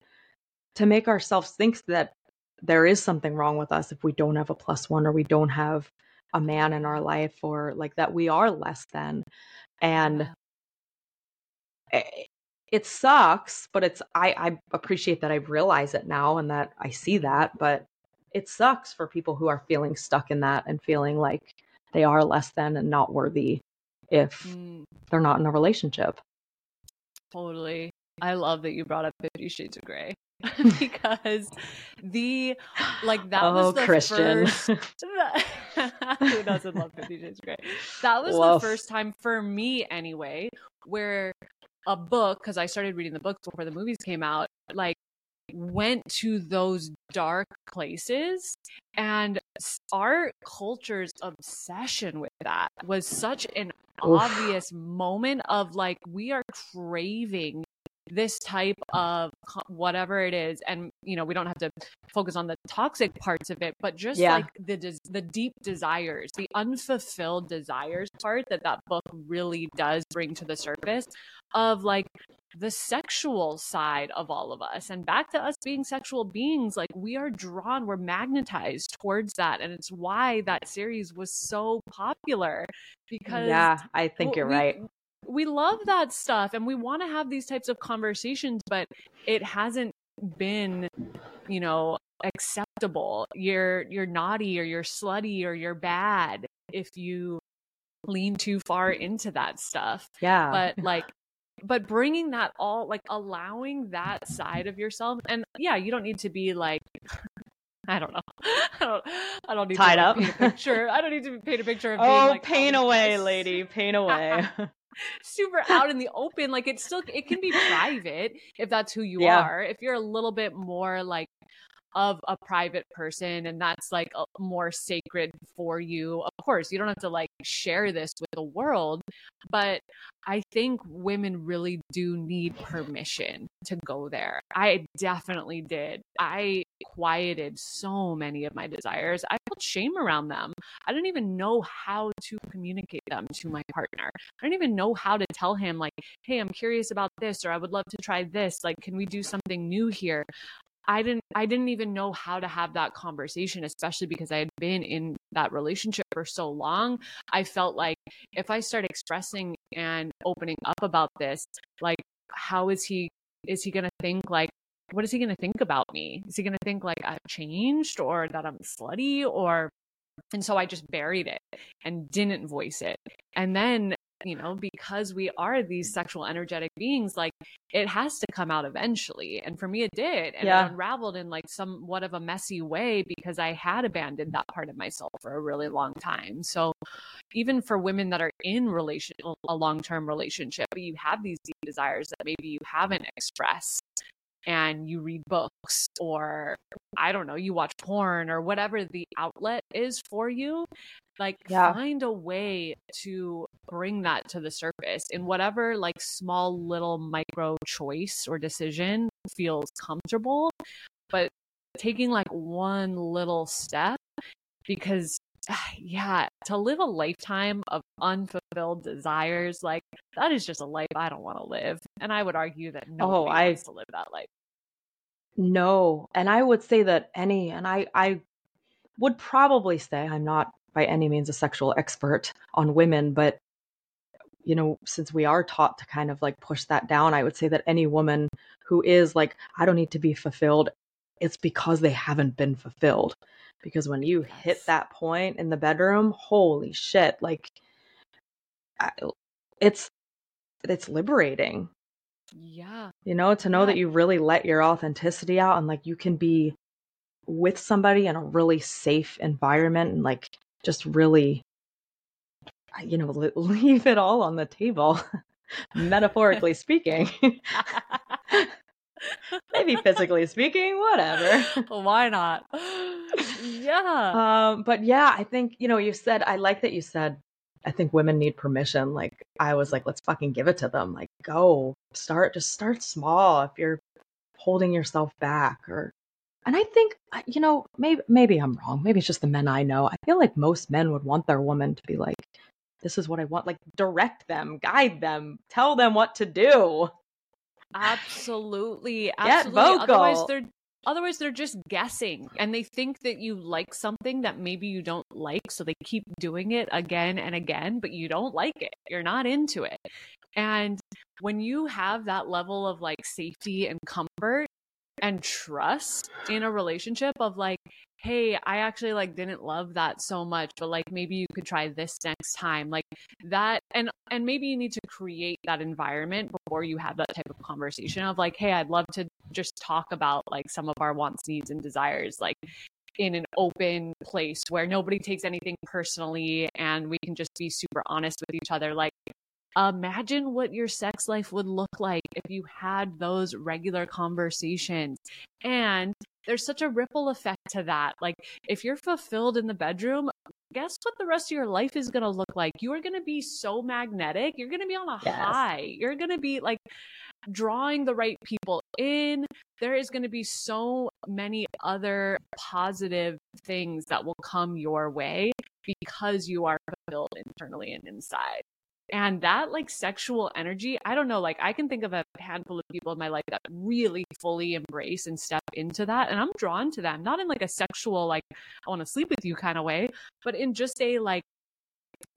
to make ourselves think that there is something wrong with us if we don't have a plus one or we don't have a man in our life or like that we are less than and it sucks but it's I, I appreciate that i realize it now and that i see that but it sucks for people who are feeling stuck in that and feeling like they are less than and not worthy if mm. they're not in a relationship Totally. I love that you brought up Fifty Shades of Grey because the like that oh, was the Christian. first. who doesn't love Fifty Shades of Grey? That was Woof. the first time for me, anyway, where a book because I started reading the books before the movies came out, like went to those dark places and our culture's obsession with that was such an. Obvious moment of like we are craving this type of whatever it is and you know we don't have to focus on the toxic parts of it but just yeah. like the the deep desires the unfulfilled desires part that that book really does bring to the surface of like the sexual side of all of us and back to us being sexual beings like we are drawn we're magnetized towards that and it's why that series was so popular because yeah i think you're we, right. we love that stuff and we want to have these types of conversations but it hasn't been you know acceptable. You're you're naughty or you're slutty or you're bad if you lean too far into that stuff. Yeah. But like but bringing that all like allowing that side of yourself and yeah you don't need to be like I don't know. I don't. I don't need Tied to up. paint a picture. I don't need to paint a picture of being oh, like in away, lady, pain away. super out in the open. Like it's still it can be private if that's who you Yeah. are. If you're a little bit more like of a private person and that's like more sacred for you. Of course, you don't have to like share this with the world, but I think women really do need permission to go there. I definitely did. I quieted so many of my desires. I felt shame around them. I didn't even know how to communicate them to my partner. I didn't even know how to tell him like, "Hey, I'm curious about this or I would love to try this. Like, can we do something new here?" I didn't I didn't even know how to have that conversation especially because I had been in that relationship for so long. I felt like if I start expressing and opening up about this, like how is he is he going to think like what is he going to think about me? Is he going to think like I've changed or that I'm slutty or and so I just buried it and didn't voice it. And then, you know, because we are these sexual energetic beings, like it has to come out eventually. And for me, it did. And Yeah. it unraveled in like somewhat of a messy way because I had abandoned that part of myself for a really long time. So even for women that are in relation a long-term relationship, but you have these deep desires that maybe you haven't expressed and you read books or I don't know, you watch porn or whatever the outlet is for you, like Yeah. find a way to bring that to the surface in whatever like small little micro choice or decision feels comfortable, but taking like one little step because yeah, to live a lifetime of unfulfilled desires, like that is just a life I don't want to live. And I would argue that nobody Oh, I- wants to live that life. No, and I would say that any, and I, I would probably say I'm not by any means a sexual expert on women, but you know, since we are taught to kind of like push that down, I would say that any woman who is like, I don't need to be fulfilled, it's because they haven't been fulfilled. Because when you hit that point in the bedroom, holy shit, like, I, it's it's liberating Yeah. you know to know that you really let your authenticity out and like you can be with somebody in a really safe environment and like just really you know leave it all on the table metaphorically speaking. Maybe physically speaking whatever. Why not? yeah. um but yeah i think you know you said i like that you said i think women need permission. Like i was like let's fucking give it to them. Like go. Start just start small if you're holding yourself back or and i think you know maybe maybe i'm wrong. Maybe it's just the men i know. I feel like most men would want their woman to be like this is what i want like direct them guide them tell them what to do Absolutely. Get Absolutely. Otherwise vocal. they're otherwise they're just guessing and they think that you like something that maybe you don't like so they keep doing it again and again but you don't like it. You're not into it. And when you have that level of like safety and comfort and trust in a relationship of like hey i actually like didn't love that so much but like maybe you could try this next time like that and and maybe you need to create that environment before you have that type of conversation of like hey i'd love to just talk about like some of our wants needs and desires like in an open place where nobody takes anything personally and we can just be super honest with each other like imagine what your sex life would look like if you had those regular conversations. And there's such a ripple effect to that. Like if you're fulfilled in the bedroom guess what the rest of your life is going to look like? You are going to be so magnetic. You're going to be on a Yes. high. You're going to be like drawing the right people in. There is going to be so many other positive things that will come your way because you are fulfilled internally and inside and that like sexual energy i don't know like i can think of a handful of people in my life that really fully embrace and step into that and i'm drawn to them not in like a sexual like i want to sleep with you kind of way but in just a like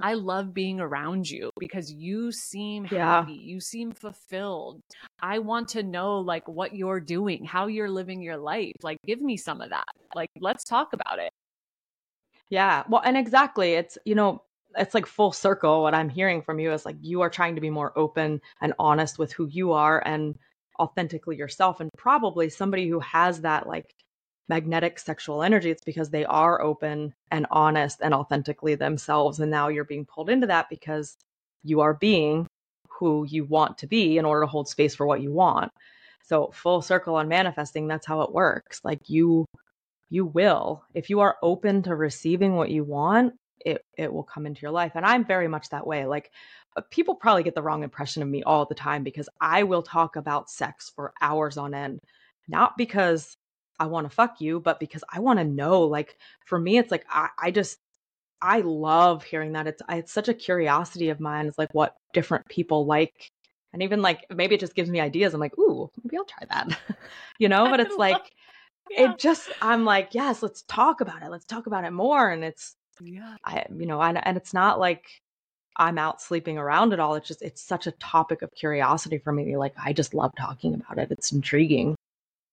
I love being around you because you seem Yeah. happy. You seem fulfilled. I want to know like what you're doing, how you're living your life. Like give me some of that. Like let's talk about it. Yeah. Well, and exactly. It's, you know, it's like full circle. What I'm hearing from you is like you are trying to be more open and honest with who you are and authentically yourself. And probably somebody who has that like magnetic sexual energy, it's because they are open and honest and authentically themselves. And now you're being pulled into that because you are being who you want to be in order to hold space for what you want. So full circle on manifesting, that's how it works. Like you you will. If you are open to receiving what you want, it it will come into your life. And I'm very much that way. Like uh, people probably get the wrong impression of me all the time because I will talk about sex for hours on end. Not because I want to fuck you, but because I want to know. Like for me, it's like I, I just I love hearing that. It's it's such a curiosity of mine. It's like what different people like, and even like maybe it just gives me ideas. I'm like, ooh, maybe I'll try that, you know. But it's like yeah. it just I'm like, yes, let's talk about it. Let's talk about it more. And it's yeah, I you know, I, and it's not like I'm out sleeping around at all. It's just it's such a topic of curiosity for me. Like I just love talking about it. It's intriguing.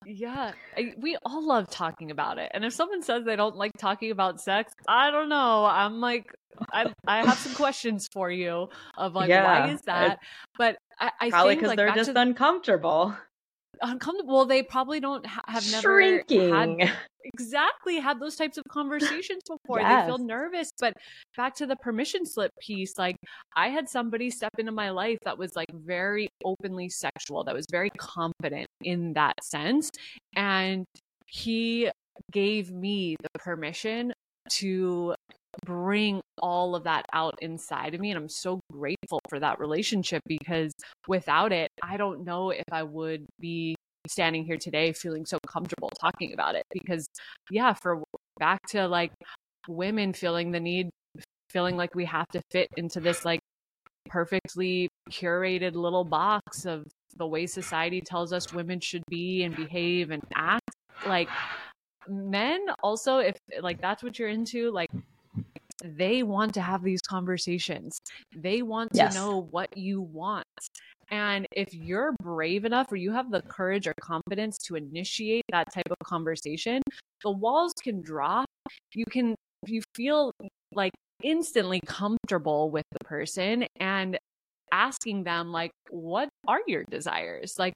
Yeah, I, we all love talking about it. And if someone says they don't like talking about sex, I don't know. I'm like, I, I have some questions for you of like, yeah, why is that? But I, I probably because like, they're just uncomfortable uncomfortable. Well, they probably don't ha- have never Shrinking. had exactly had those types of conversations before. Yes. They feel nervous. But back to the permission slip piece, like I had somebody step into my life that was like very openly sexual, that was very confident in that sense, and he gave me the permission to bring all of that out inside of me. And I'm so grateful for that relationship because without it, I don't know if I would be standing here today feeling so comfortable talking about it. Because, yeah, for back to like women feeling the need, feeling like we have to fit into this like perfectly curated little box of the way society tells us women should be and behave and act. Like, men also if like that's what you're into like they want to have these conversations. They want yes. to know what you want. And if you're brave enough or you have the courage or confidence to initiate that type of conversation, the walls can drop. You can, you feel like instantly comfortable with the person and asking them, like, what are your desires? Like,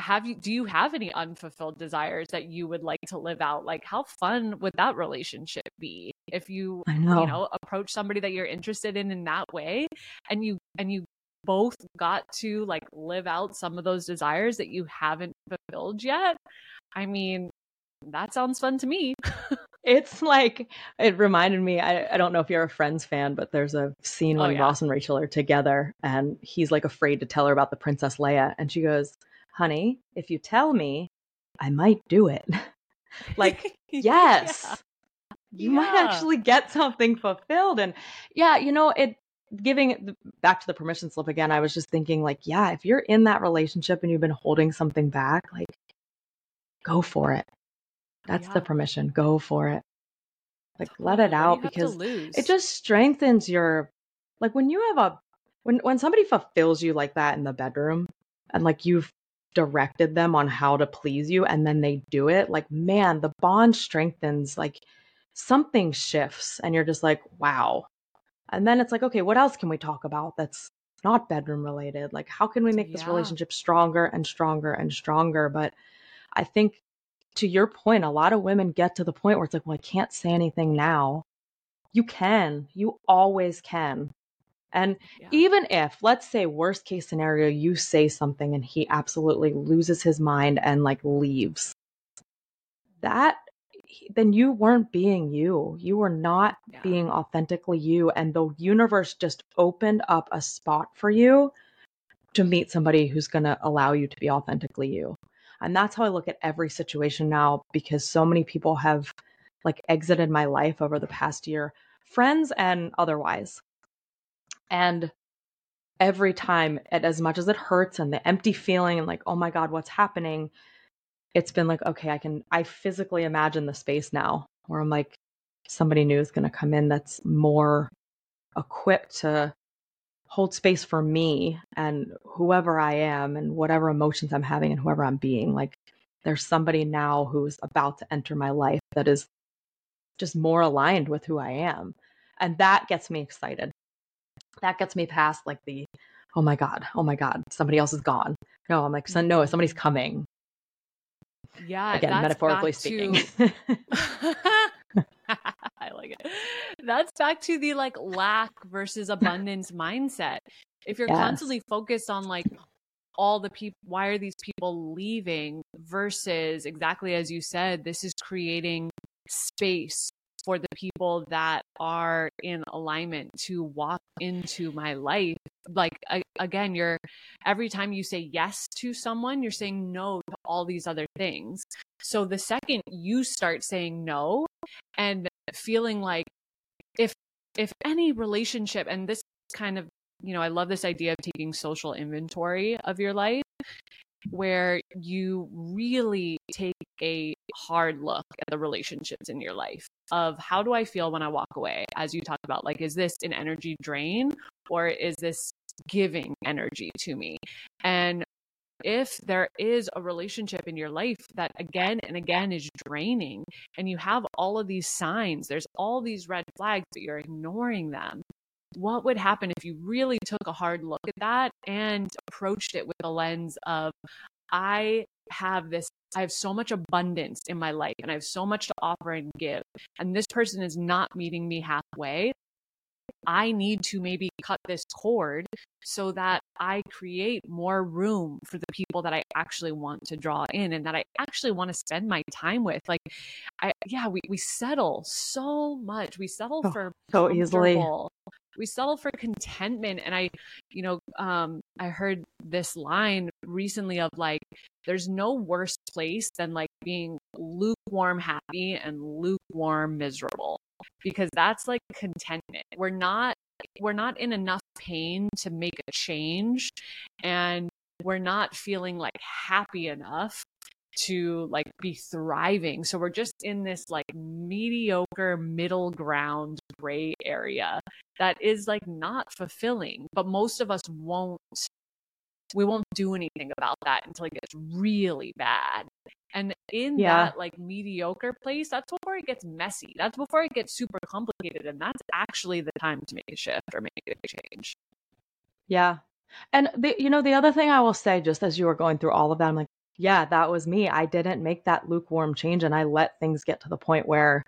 have you do you have any unfulfilled desires that you would like to live out like how fun would that relationship be if you know. you know approach somebody that you're interested in in that way and you and you both got to like live out some of those desires that you haven't fulfilled yet i mean that sounds fun to me it's like it reminded me I, I don't know if you're a friends fan but there's a scene oh, when oh, yeah. ross and rachel are together and he's like afraid to tell her about the princess leia and she goes honey, if you tell me, I might do it. like, yes, yeah. you yeah. might actually get something fulfilled. And yeah, you know, it giving back to the permission slip again, I was just thinking, like, yeah, if you're in that relationship and you've been holding something back, like, go for it. That's yeah. the permission. Go for it. Like, let it out because it just strengthens your, like, when you have a, when, when somebody fulfills you like that in the bedroom and like you've directed them on how to please you and then they do it, like, man, the bond strengthens, like something shifts and you're just like, wow. And then it's like, okay, what else can we talk about that's not bedroom related? Like, how can we make yeah. this relationship stronger and stronger and stronger? But I think to your point, a lot of women get to the point where it's like, well, I can't say anything now. You can, you always can. And yeah. even if, let's say, worst case scenario, you say something and he absolutely loses his mind and like leaves, that then you weren't being you. You were not yeah. being authentically you. And the universe just opened up a spot for you to meet somebody who's going to allow you to be authentically you. And that's how I look at every situation now because so many people have like exited my life over the past year, friends and otherwise and every time, it, as much as it hurts and the empty feeling and like, oh my God, what's happening? It's been like, okay, I can, I physically imagine the space now where I'm like, somebody new is going to come in that's more equipped to hold space for me and whoever I am and whatever emotions I'm having and whoever I'm being. Like, there's somebody now who's about to enter my life that is just more aligned with who I am. And that gets me excited that gets me past like the oh my god oh my god somebody else is gone no i'm like no somebody's coming Yeah, again, metaphorically speaking. to I like it. That's back to the like lack versus abundance mindset. If you're Yes. constantly focused on like all the people, why are these people leaving versus exactly as you said, this is creating space for the people that are in alignment to walk into my life. Like, I, again, you're every time you say yes to someone, you're saying no to all these other things. So the second you start saying no and feeling like if if any relationship and this kind of you know i love this idea of taking social inventory of your life where you really take a hard look at the relationships in your life of how do i feel when i walk away? As you talked about like is this an energy drain or is this giving energy to me? And if there is a relationship in your life that again and again is draining and you have all of these signs there's all these red flags but you're ignoring them what would happen if you really took a hard look at that and approached it with a lens of i have this i have so much abundance in my life and i have so much to offer and give and this person is not meeting me halfway I need to maybe cut this cord so that I create more room for the people that I actually want to draw in and that I actually want to spend my time with. Like, I, yeah, we, we settle so much. We settle Oh, for so easily. We settle for contentment. And I, you know, um, I heard this line recently of like, there's no worse place than like being lukewarm happy and lukewarm miserable because that's like contentment. We're not we're not in enough pain to make a change and we're not feeling like happy enough to like be thriving. So we're just in this like mediocre middle ground gray area that is like not fulfilling, but most of us won't we won't do anything about that until it gets really bad. And in Yeah. that like mediocre place, that's it gets messy. That's before it gets super complicated. And that's actually the time to make a shift or make a change. Yeah. And the you know, the other thing I will say, just as you were going through all of that, I'm like, yeah, that was me. I didn't make that lukewarm change and I let things get to the point where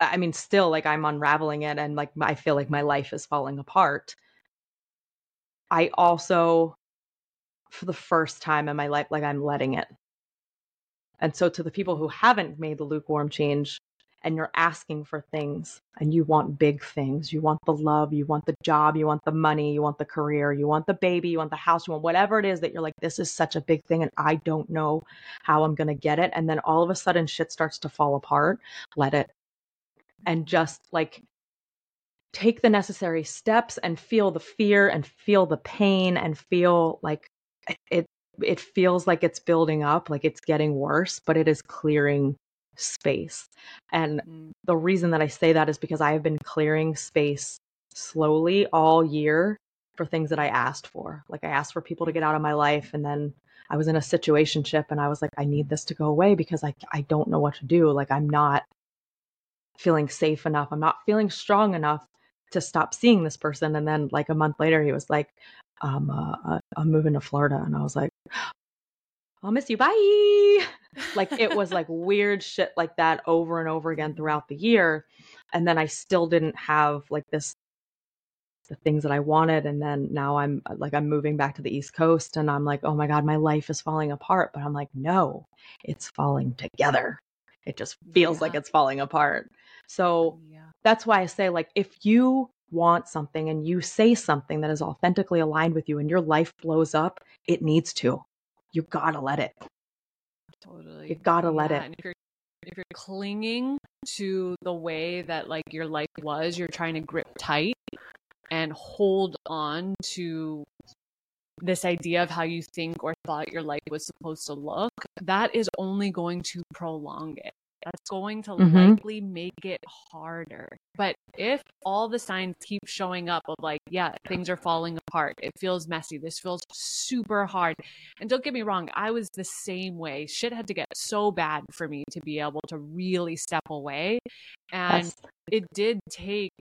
I mean, still like I'm unraveling it and like I feel like my life is falling apart. I also, for the first time in my life, like I'm letting it. And so to the people who haven't made the lukewarm change and you're asking for things and you want big things, you want the love, you want the job, you want the money, you want the career, you want the baby, you want the house, you want whatever it is that you're like, this is such a big thing and I don't know how I'm going to get it. And then all of a sudden shit starts to fall apart. Let it. And just like take the necessary steps and feel the fear and feel the pain and feel like it it feels like it's building up like it's getting worse but it is clearing space. And Mm. the reason that i say that is because i have been clearing space slowly all year for things that i asked for. Like i asked for people to get out of my life and then i was in a situationship and i was like i need this to go away because i i don't know what to do. Like i'm not feeling safe enough. I'm not feeling strong enough to stop seeing this person. And then like a month later he was like um uh, uh, i'm moving to florida and i was like i'll miss you. Bye. Like it was like weird shit like that over and over again throughout the year and then i still didn't have like this the things that i wanted and then now i'm like i'm moving back to the east coast and i'm like oh my god my life is falling apart. But i'm like no it's falling together. It just feels like it's falling apart. So yeah. that's why I say, like, if you want something and you say something that is authentically aligned with you and your life blows up, it needs to. You gotta let it. Totally. You gotta let Yeah, it. And if you're if you're clinging to the way that like your life was, you're trying to grip tight and hold on to this idea of how you think or thought your life was supposed to look, that is only going to prolong it. That's going to Mhm. likely make it harder. But if all the signs keep showing up of like, yeah, things are falling apart, it feels messy, this feels super hard. And don't get me wrong, I was the same way. Shit had to get so bad for me to be able to really step away. And Yes. it did take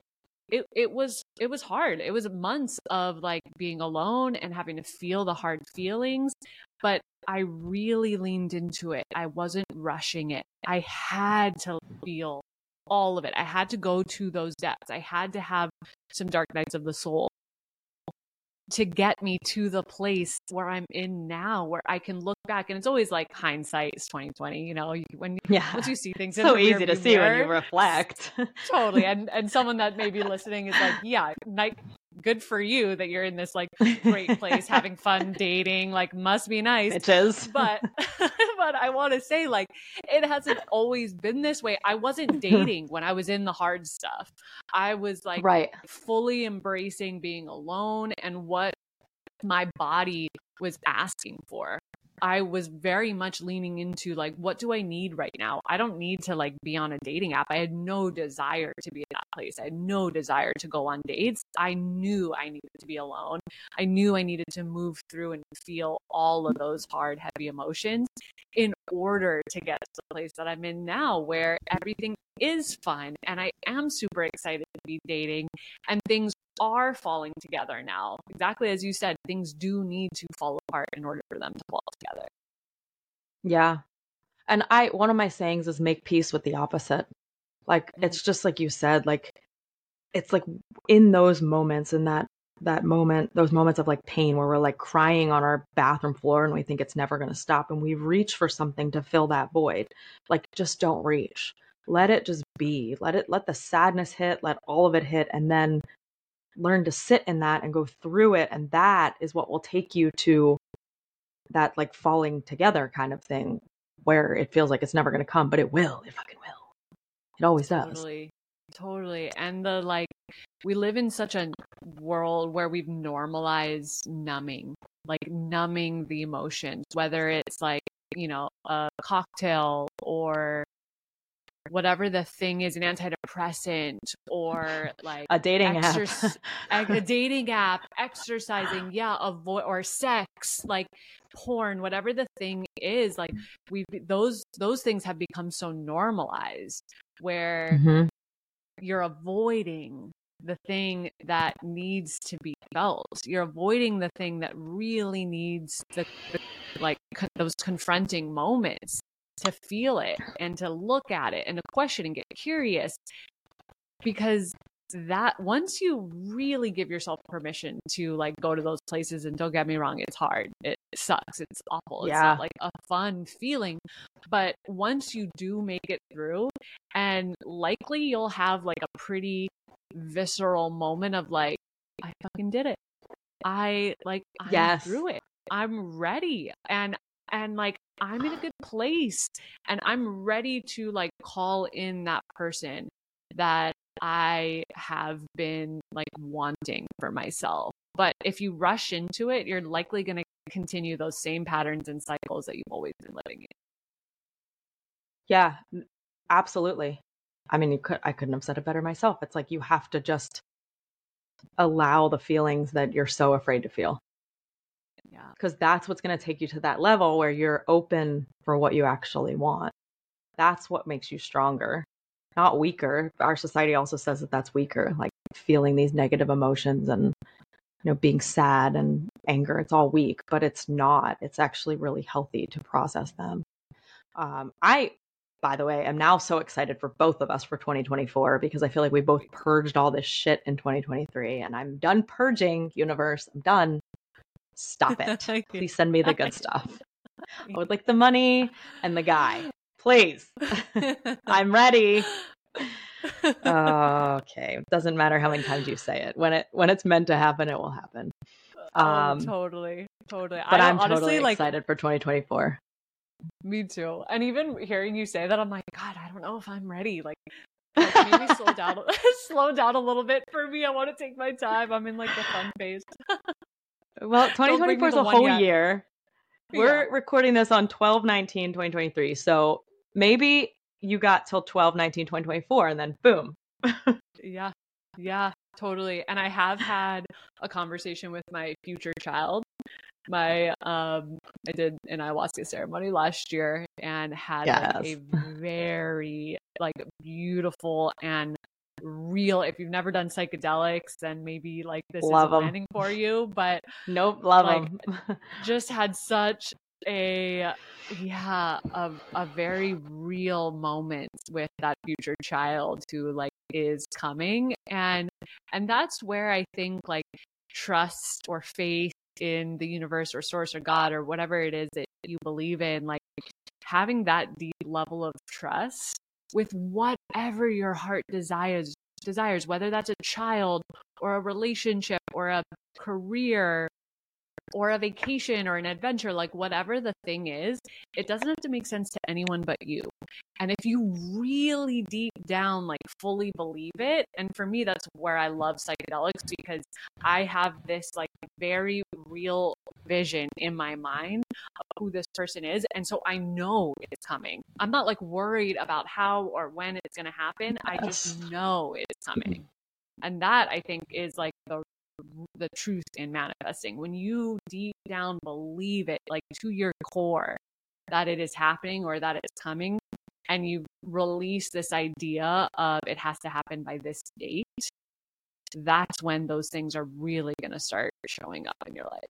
it it was it was hard. It was months of like being alone and having to feel the hard feelings, but I really leaned into it. I wasn't rushing it. I had to feel all of it. I had to go to those depths. I had to have some dark nights of the soul to get me to the place where I'm in now, where I can look back. And it's always like hindsight is 2020, you know, when yeah. once you see things, so easy to see when you reflect. totally. And and someone that may be listening is like, yeah, night good for you that you're in this like great place having fun dating like must be nice. Bitches. But but i want to say like it hasn't always been this way. I wasn't dating when i was in the hard stuff. I was like right. fully embracing being alone and what my body was asking for. I was very much leaning into like, what do I need right now? I don't need to like be on a dating app. I had no desire to be that place. I had no desire to go on dates. I knew I needed to be alone. I knew I needed to move through and feel all of those hard, heavy emotions in order to get to the place that I'm in now where everything is fun and I am super excited to be dating and things are falling together now. Exactly as you said, things do need to fall apart in order for them to fall together. Yeah. And I one of my sayings is make peace with the opposite. Like Mm. it's just like you said, like it's like in those moments in that that moment, those moments of like pain where we're like crying on our bathroom floor and we think it's never going to stop and we reach for something to fill that void. Like just don't reach. Let it just be. Let it let the sadness hit, let all of it hit and then learn to sit in that and go through it and that is what will take you to that like falling together kind of thing where it feels like it's never going to come but it will it fucking will it always does Totally. Totally. And the like, we live in such a world where we've normalized numbing, like numbing the emotions, whether it's like, you know, a cocktail or whatever the thing is, an antidepressant or like a dating app a, a dating app, exercising, yeah, avoid or sex, like porn, whatever the thing is, like mm. we those those things have become so normalized where Mhm. you're avoiding the thing that needs to be felt. You're avoiding the thing that really needs the, the like co- those confronting moments to feel it and to look at it and to question and get curious because that once you really give yourself permission to like go to those places and don't get me wrong it's hard sucks it's awful it's Yeah. not like a fun feeling but once you do make it through and likely you'll have like a pretty visceral moment of like i fucking did it i like i'm Yes. through it i'm ready and and like i'm in a good place and i'm ready to like call in that person that i have been like wanting for myself. But if you rush into it you're likely going to continue those same patterns and cycles that you've always been living in. Yeah absolutely. I mean you could i couldn't have said it better myself. It's like you have to just allow the feelings that you're so afraid to feel. Yeah. Because that's what's going to take you to that level where you're open for what you actually want. That's what makes you stronger, not weaker. Our society also says that that's weaker, like feeling these negative emotions and you know being sad and anger. It's all weak, but it's not. It's actually really healthy to process them. Um, I, by the way, am now so excited for both of us for 2024 because I feel like we both purged all this shit in 2023, and I'm done purging. Universe, I'm done. Stop it. Please send me the good stuff. I would like the money and the guy. Please. I'm ready. okay. Doesn't matter how many times you say it. When it when it's meant to happen, it will happen. oh, Um, totally totally But I I'm honestly totally like excited for 2024. Me too. And even hearing you say that, I'm like, God, I don't know if I'm ready. Like, like maybe slow down, slow down a little bit for me. I want to take my time. I'm in like the fun phase. Well, Don't bring me 2024 is a whole yet. year. We're recording this on 12 19 2023. So maybe you got till 12 19 2024 and then boom. Yeah, yeah, totally. And I have had a conversation with my future child. My um, I did an ayahuasca ceremony last year and had like, a very like beautiful and real if you've never done psychedelics then maybe like this Love is planning for you but Nope, love Like, them. just had such a uh, yeah a, a very real moment with that future child who like is coming. And and that's where i think like trust or faith in the universe or source or god or whatever it is that you believe in like having that deep level of trust with whatever your heart desires desires whether that's a child or a relationship or a career or a vacation or an adventure, like whatever the thing is, it doesn't have to make sense to anyone but you. And if you really deep down, like fully believe it, and for me, that's where I love psychedelics because I have this like very real vision in my mind of who this person is. And so I know it's coming. I'm not like worried about how or when it's going to happen. I just know it's coming. Mm-hmm. And that I think is like the truth in manifesting when you deep down believe it like to your core that it is happening or that it's coming and you release this idea of it has to happen by this date that's when those things are really going to start showing up in your life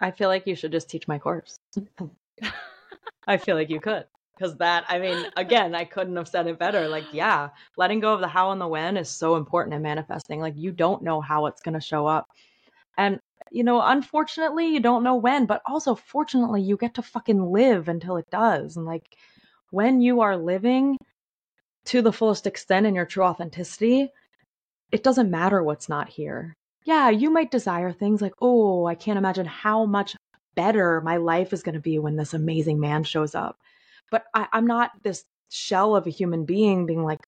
I feel like you should just teach my course. I feel like you could. Because that, I mean, again, I couldn't have said it better. Like, yeah, letting go of the how and the when is so important in manifesting. Like, you don't know how it's going to show up. And, you know, unfortunately, you don't know when, but also, fortunately, you get to fucking live until it does. And, like, when you are living to the fullest extent in your true authenticity, it doesn't matter what's not here. Yeah, you might desire things like, oh, I can't imagine how much better my life is going to be when this amazing man shows up. But I, I'm not this shell of a human being being like,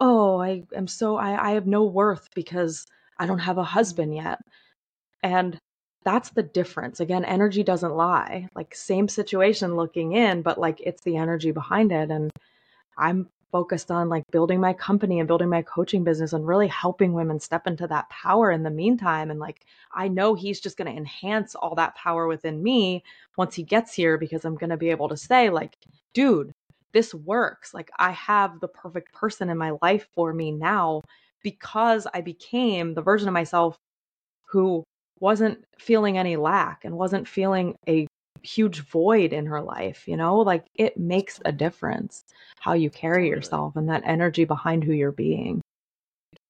oh, I am so, I, I have no worth because I don't have a mm-hmm. husband yet. And that's the difference. Again, energy doesn't lie. Like, same situation looking in, but like it's the energy behind it. And I'm focused on like building my company and building my coaching business and really helping women step into that power in the meantime. And like, I know he's just going to enhance all that power within me once he gets here because I'm going to be able to say, like, dude, this works. Like, I have the perfect person in my life for me now because I became the version of myself who wasn't feeling any lack and wasn't feeling a huge void in her life, you know? Like it makes a difference how you carry yourself and that energy behind who you're being.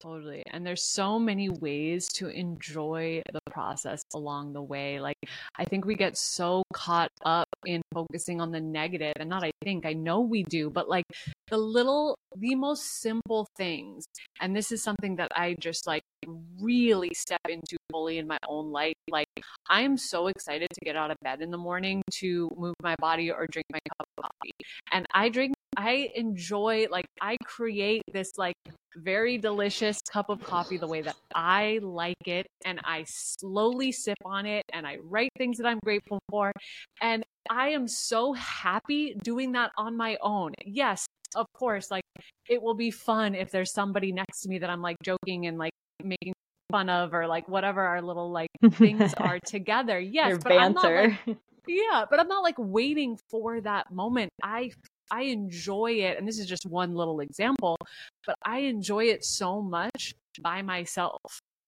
Totally. And there's so many ways to enjoy the process along the way. Like, I think we get so caught up in focusing on the negative, and not I think, I know we do, but like the little, the most simple things. And this is something that I just like really step into fully in my own life. Like, I am so excited to get out of bed in the morning to move my body or drink my cup of coffee. And I drink, I enjoy, like, I create this like very delicious cup of coffee the way that I like it. And I slowly sip on it and I write things that I'm grateful for. And I am so happy doing that on my own. Yes, of course, like it will be fun if there's somebody next to me that I'm like joking and like making fun of or like whatever our little like things are together. Yes, Your but I'm not like banter. yeah, but I'm not like waiting for that moment. I I enjoy it and this is just one little example, but I enjoy it so much by myself.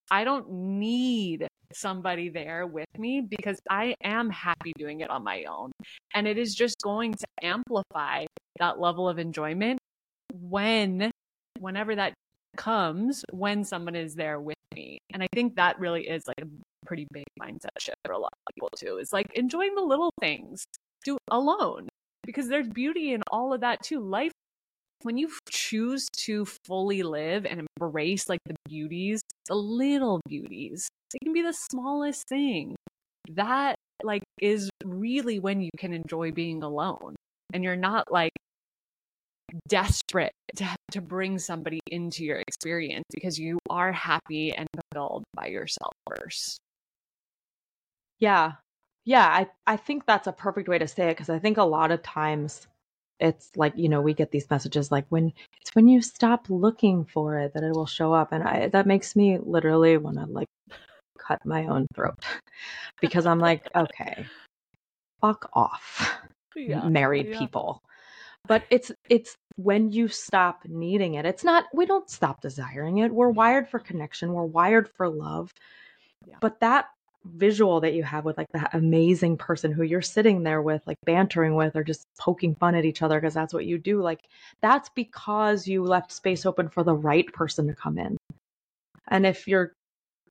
I don't need somebody there with me because I am happy doing it on my own. And it is just going to amplify that level of enjoyment when whenever that comes when someone is there with me. And I think that really is like a pretty big mindset shift for a lot of people too. Is like enjoying the little things do alone because there's beauty in all of that too. Life when you choose to fully live and embrace like the beauties, the little beauties, it can be the smallest thing. That like is really when you can enjoy being alone and you're not like desperate to, to bring somebody into your experience because you are happy and fulfilled by yourself first. Yeah. Yeah, I I think that's a perfect way to say it because I think a lot of times it's like, you know, we get these messages like when it's when you stop looking for it that it will show up and I that makes me literally want to like cut my own throat because I'm like, okay. Fuck off. Yeah. married yeah. people. But it's it's when you stop needing it, it's not, we don't stop desiring it. We're wired for connection, we're wired for love. Yeah. But that visual that you have with like that amazing person who you're sitting there with, like bantering with, or just poking fun at each other because that's what you do, like that's because you left space open for the right person to come in. And if you're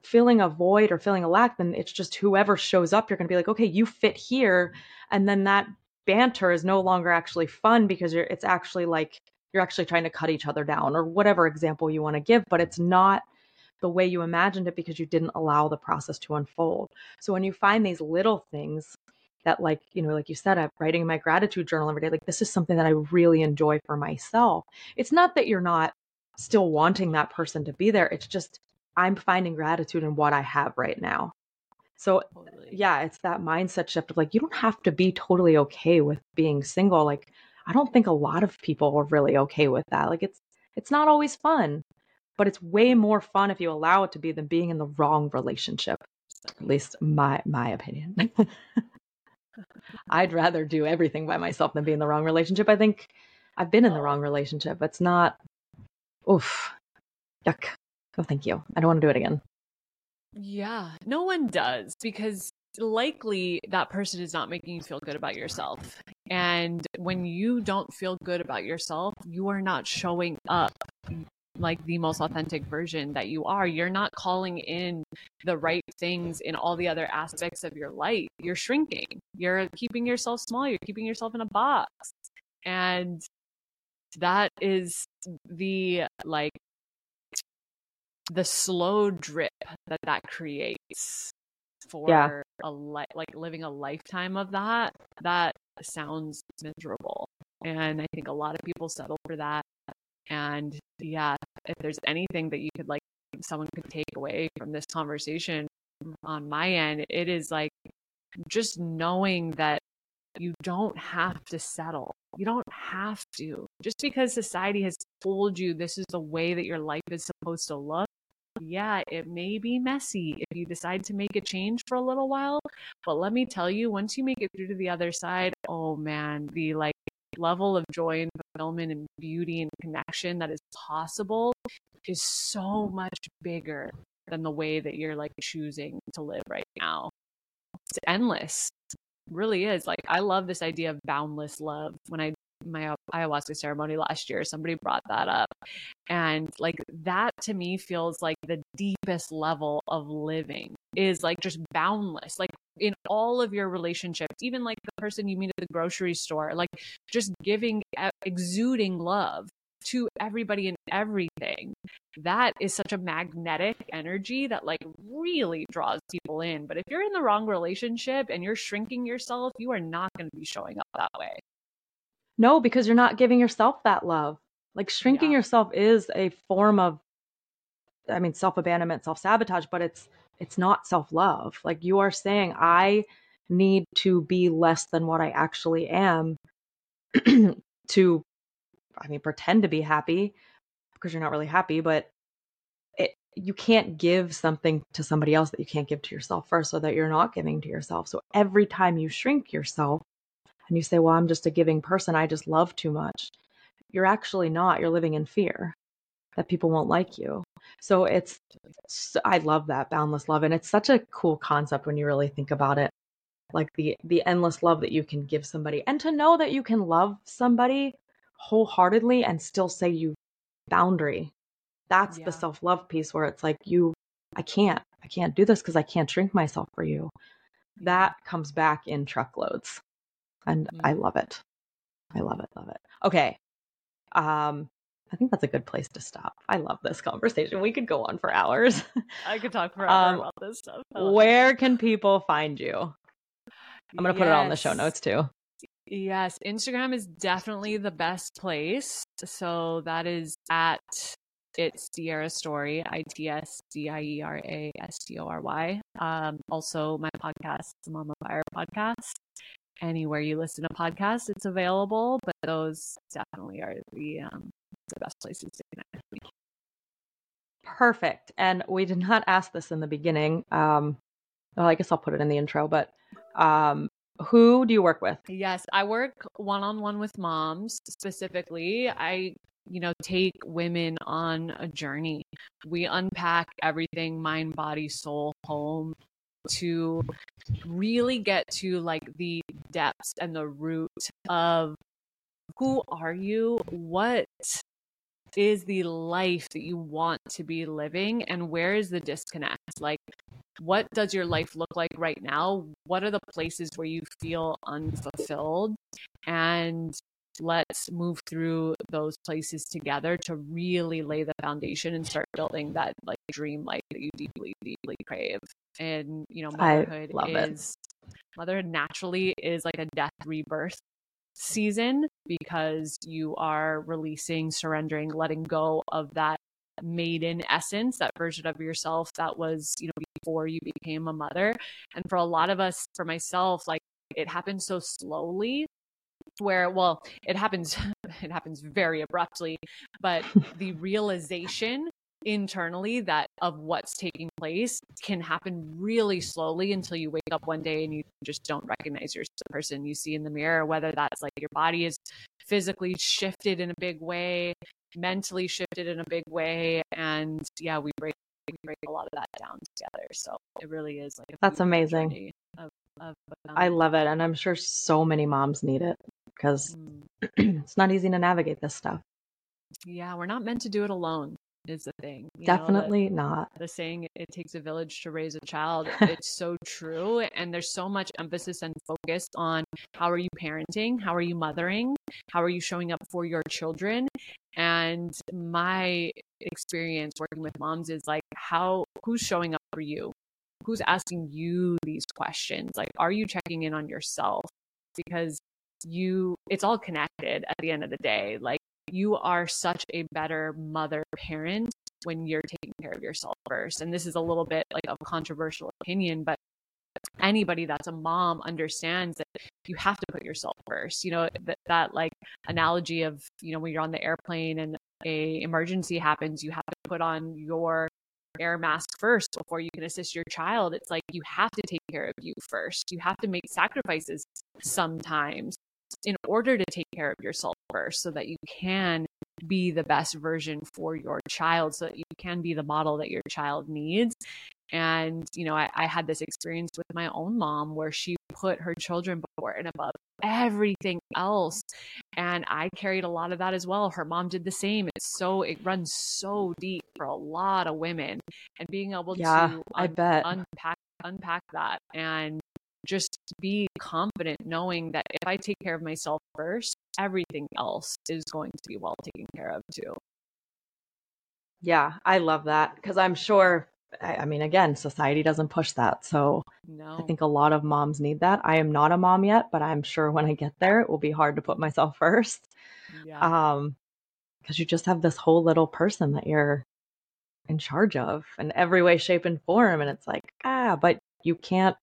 feeling a void or feeling a lack, then it's just whoever shows up, you're going to be like, okay, you fit here. And then that banter is no longer actually fun because you're, it's actually like you're actually trying to cut each other down or whatever example you want to give, but it's not the way you imagined it because you didn't allow the process to unfold. So when you find these little things that like, you know, like you said, I'm writing my gratitude journal every day, like this is something that I really enjoy for myself. It's not that you're not still wanting that person to be there. It's just I'm finding gratitude in what I have right now. So, totally. yeah, it's that mindset shift of like, you don't have to be totally okay with being single. Like, I don't think a lot of people are really okay with that. Like, it's, it's not always fun, but it's way more fun if you allow it to be than being in the wrong relationship. At least my, my opinion. I'd rather do everything by myself than be in the wrong relationship. I think I've been in the wrong relationship. It's not, oof, yuck. Oh, thank you. I don't want to do it again. Yeah, no one does because likely that person is not making you feel good about yourself. And when you don't feel good about yourself, you are not showing up like the most authentic version that you are. You're not calling in the right things in all the other aspects of your life. You're shrinking. You're keeping yourself small. You're keeping yourself in a box. And that is the like the slow drip that that creates for yeah. a li- like living a lifetime of that that sounds miserable and i think a lot of people settle for that and yeah if there's anything that you could like someone could take away from this conversation on my end it is like just knowing that you don't have to settle. You don't have to. Just because society has told you this is the way that your life is supposed to look yeah, it may be messy if you decide to make a change for a little while. But let me tell you, once you make it through to the other side, oh man, the like level of joy and fulfillment and beauty and connection that is possible is so much bigger than the way that you're like choosing to live right now. It's endless. It really is. Like I love this idea of boundless love. When I my ayahuasca ceremony last year somebody brought that up and like that to me feels like the deepest level of living is like just boundless like in all of your relationships even like the person you meet at the grocery store like just giving exuding love to everybody and everything that is such a magnetic energy that like really draws people in but if you're in the wrong relationship and you're shrinking yourself you are not going to be showing up that way no, because you're not giving yourself that love. Like shrinking yeah. yourself is a form of I mean self-abandonment, self-sabotage, but it's it's not self-love. Like you are saying I need to be less than what I actually am to I mean pretend to be happy because you're not really happy, but it, you can't give something to somebody else that you can't give to yourself first so that you're not giving to yourself. So every time you shrink yourself, and you say, well, I'm just a giving person. I just love too much. You're actually not. You're living in fear that people won't like you. So it's, I love that boundless love. And it's such a cool concept when you really think about it. Like the, the endless love that you can give somebody and to know that you can love somebody wholeheartedly and still say you boundary. That's yeah. the self love piece where it's like, you, I can't, I can't do this because I can't shrink myself for you. That comes back in truckloads and mm-hmm. I love it. I love it, love it. Okay. Um I think that's a good place to stop. I love this conversation. We could go on for hours. I could talk forever um, about this stuff. Where it. can people find you? I'm going to yes. put it on the show notes too. Yes, Instagram is definitely the best place. So that is at it's Diera Story, I T S D I E R A S T O R Y. Um, also, my podcast, the Mama Fire podcast anywhere you listen to podcasts, it's available, but those definitely are the um, the best places to connect with me. Perfect. And we did not ask this in the beginning. Um, well, I guess I'll put it in the intro, but um, Who do you work with? Yes, I work one on one with moms specifically. I, you know, take women on a journey. We unpack everything mind, body, soul, home to really get to like the depths and the root of who are you? What is the life that you want to be living and where is the disconnect? Like what does your life look like right now? What are the places where you feel unfulfilled? And let's move through those places together to really lay the foundation and start building that like dream life that you deeply deeply crave. And you know motherhood is it. motherhood naturally is like a death rebirth season because you are releasing, surrendering, letting go of that maiden essence, that version of yourself that was, you know, before you became a mother. And for a lot of us, for myself, like it happened so slowly where well it happens it happens very abruptly but the realization internally that of what's taking place can happen really slowly until you wake up one day and you just don't recognize your person you see in the mirror whether that's like your body is physically shifted in a big way mentally shifted in a big way and yeah we break we break a lot of that down together. So it really is like that's amazing. of, of, um, i love it and i'm sure so many moms need it because mm. it's not easy to navigate this stuff. Yeah we're not meant to do it alone is the thing. Definitely know, not. The saying it takes a village to raise a child. it's so true. And there's so much emphasis and focus on how are you parenting? How are you mothering? How are you showing up for your children? And my experience working with moms is like how who's showing up for you? Who's asking you these questions? Like are you checking in on yourself? Because you it's all connected at the end of the day. Like you are such a better mother parent when you're taking care of yourself first. And this is a little bit like a controversial opinion, but anybody that's a mom understands that you have to put yourself first. You know, that, that like analogy of, you know, when you're on the airplane and a emergency happens, you have to put on your air mask first before you can assist your child. It's like you have to take care of you first. You have to make sacrifices sometimes in order to take care of yourself so that you can be the best version for your child so that you can be the model that your child needs. And you know I, I, had this experience with my own mom where she put her children before and above everything else and i carried a lot of that as well. Her mom did the same. It's so it runs so deep for a lot of women and being able yeah, to un- i bet. unpack unpack that and just be confident knowing that if I take care of myself first, everything else is going to be well taken care of too. Yeah, I love that because I'm sure, I, I, mean, again, society doesn't push that. So no. I think a lot of moms need that. I am not a mom yet, but I'm sure when I get there, it will be hard to put myself first. Yeah. Um, because you just have this whole little person that you're in charge of in every way, shape, and form. And it's like, ah, but you can't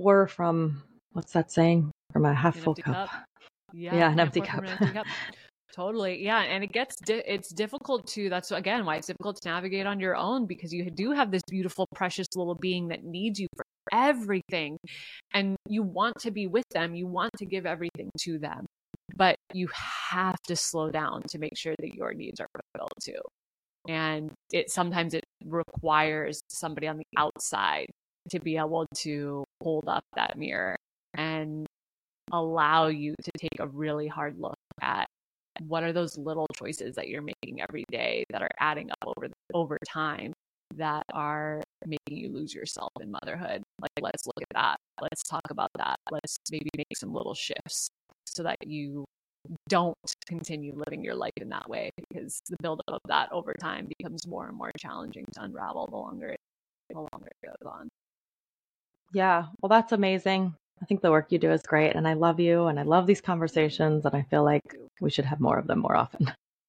pour from what's that saying? From a half full cup. cup. Yeah, yeah, an empty cup. An empty cup. Totally. Yeah. And it gets, di- it's difficult to, that's again why it's difficult to navigate on your own because you do have this beautiful, precious little being that needs you for everything. And you want to be with them, you want to give everything to them, but you have to slow down to make sure that your needs are fulfilled too. And it sometimes it requires somebody on the outside to be able to hold up that mirror and allow you to take a really hard look at what are those little choices that you're making every day that are adding up over over time that are making you lose yourself in motherhood. Like let's look at that. Let's talk about that. Let's maybe make some little shifts so that you don't continue living your life in that way because the buildup of that over time becomes more and more challenging to unravel the longer it the longer it goes on yeah. Well, that's amazing. I think the work you do is great. And I love you and I love these conversations. And I feel like we should have more of them more often.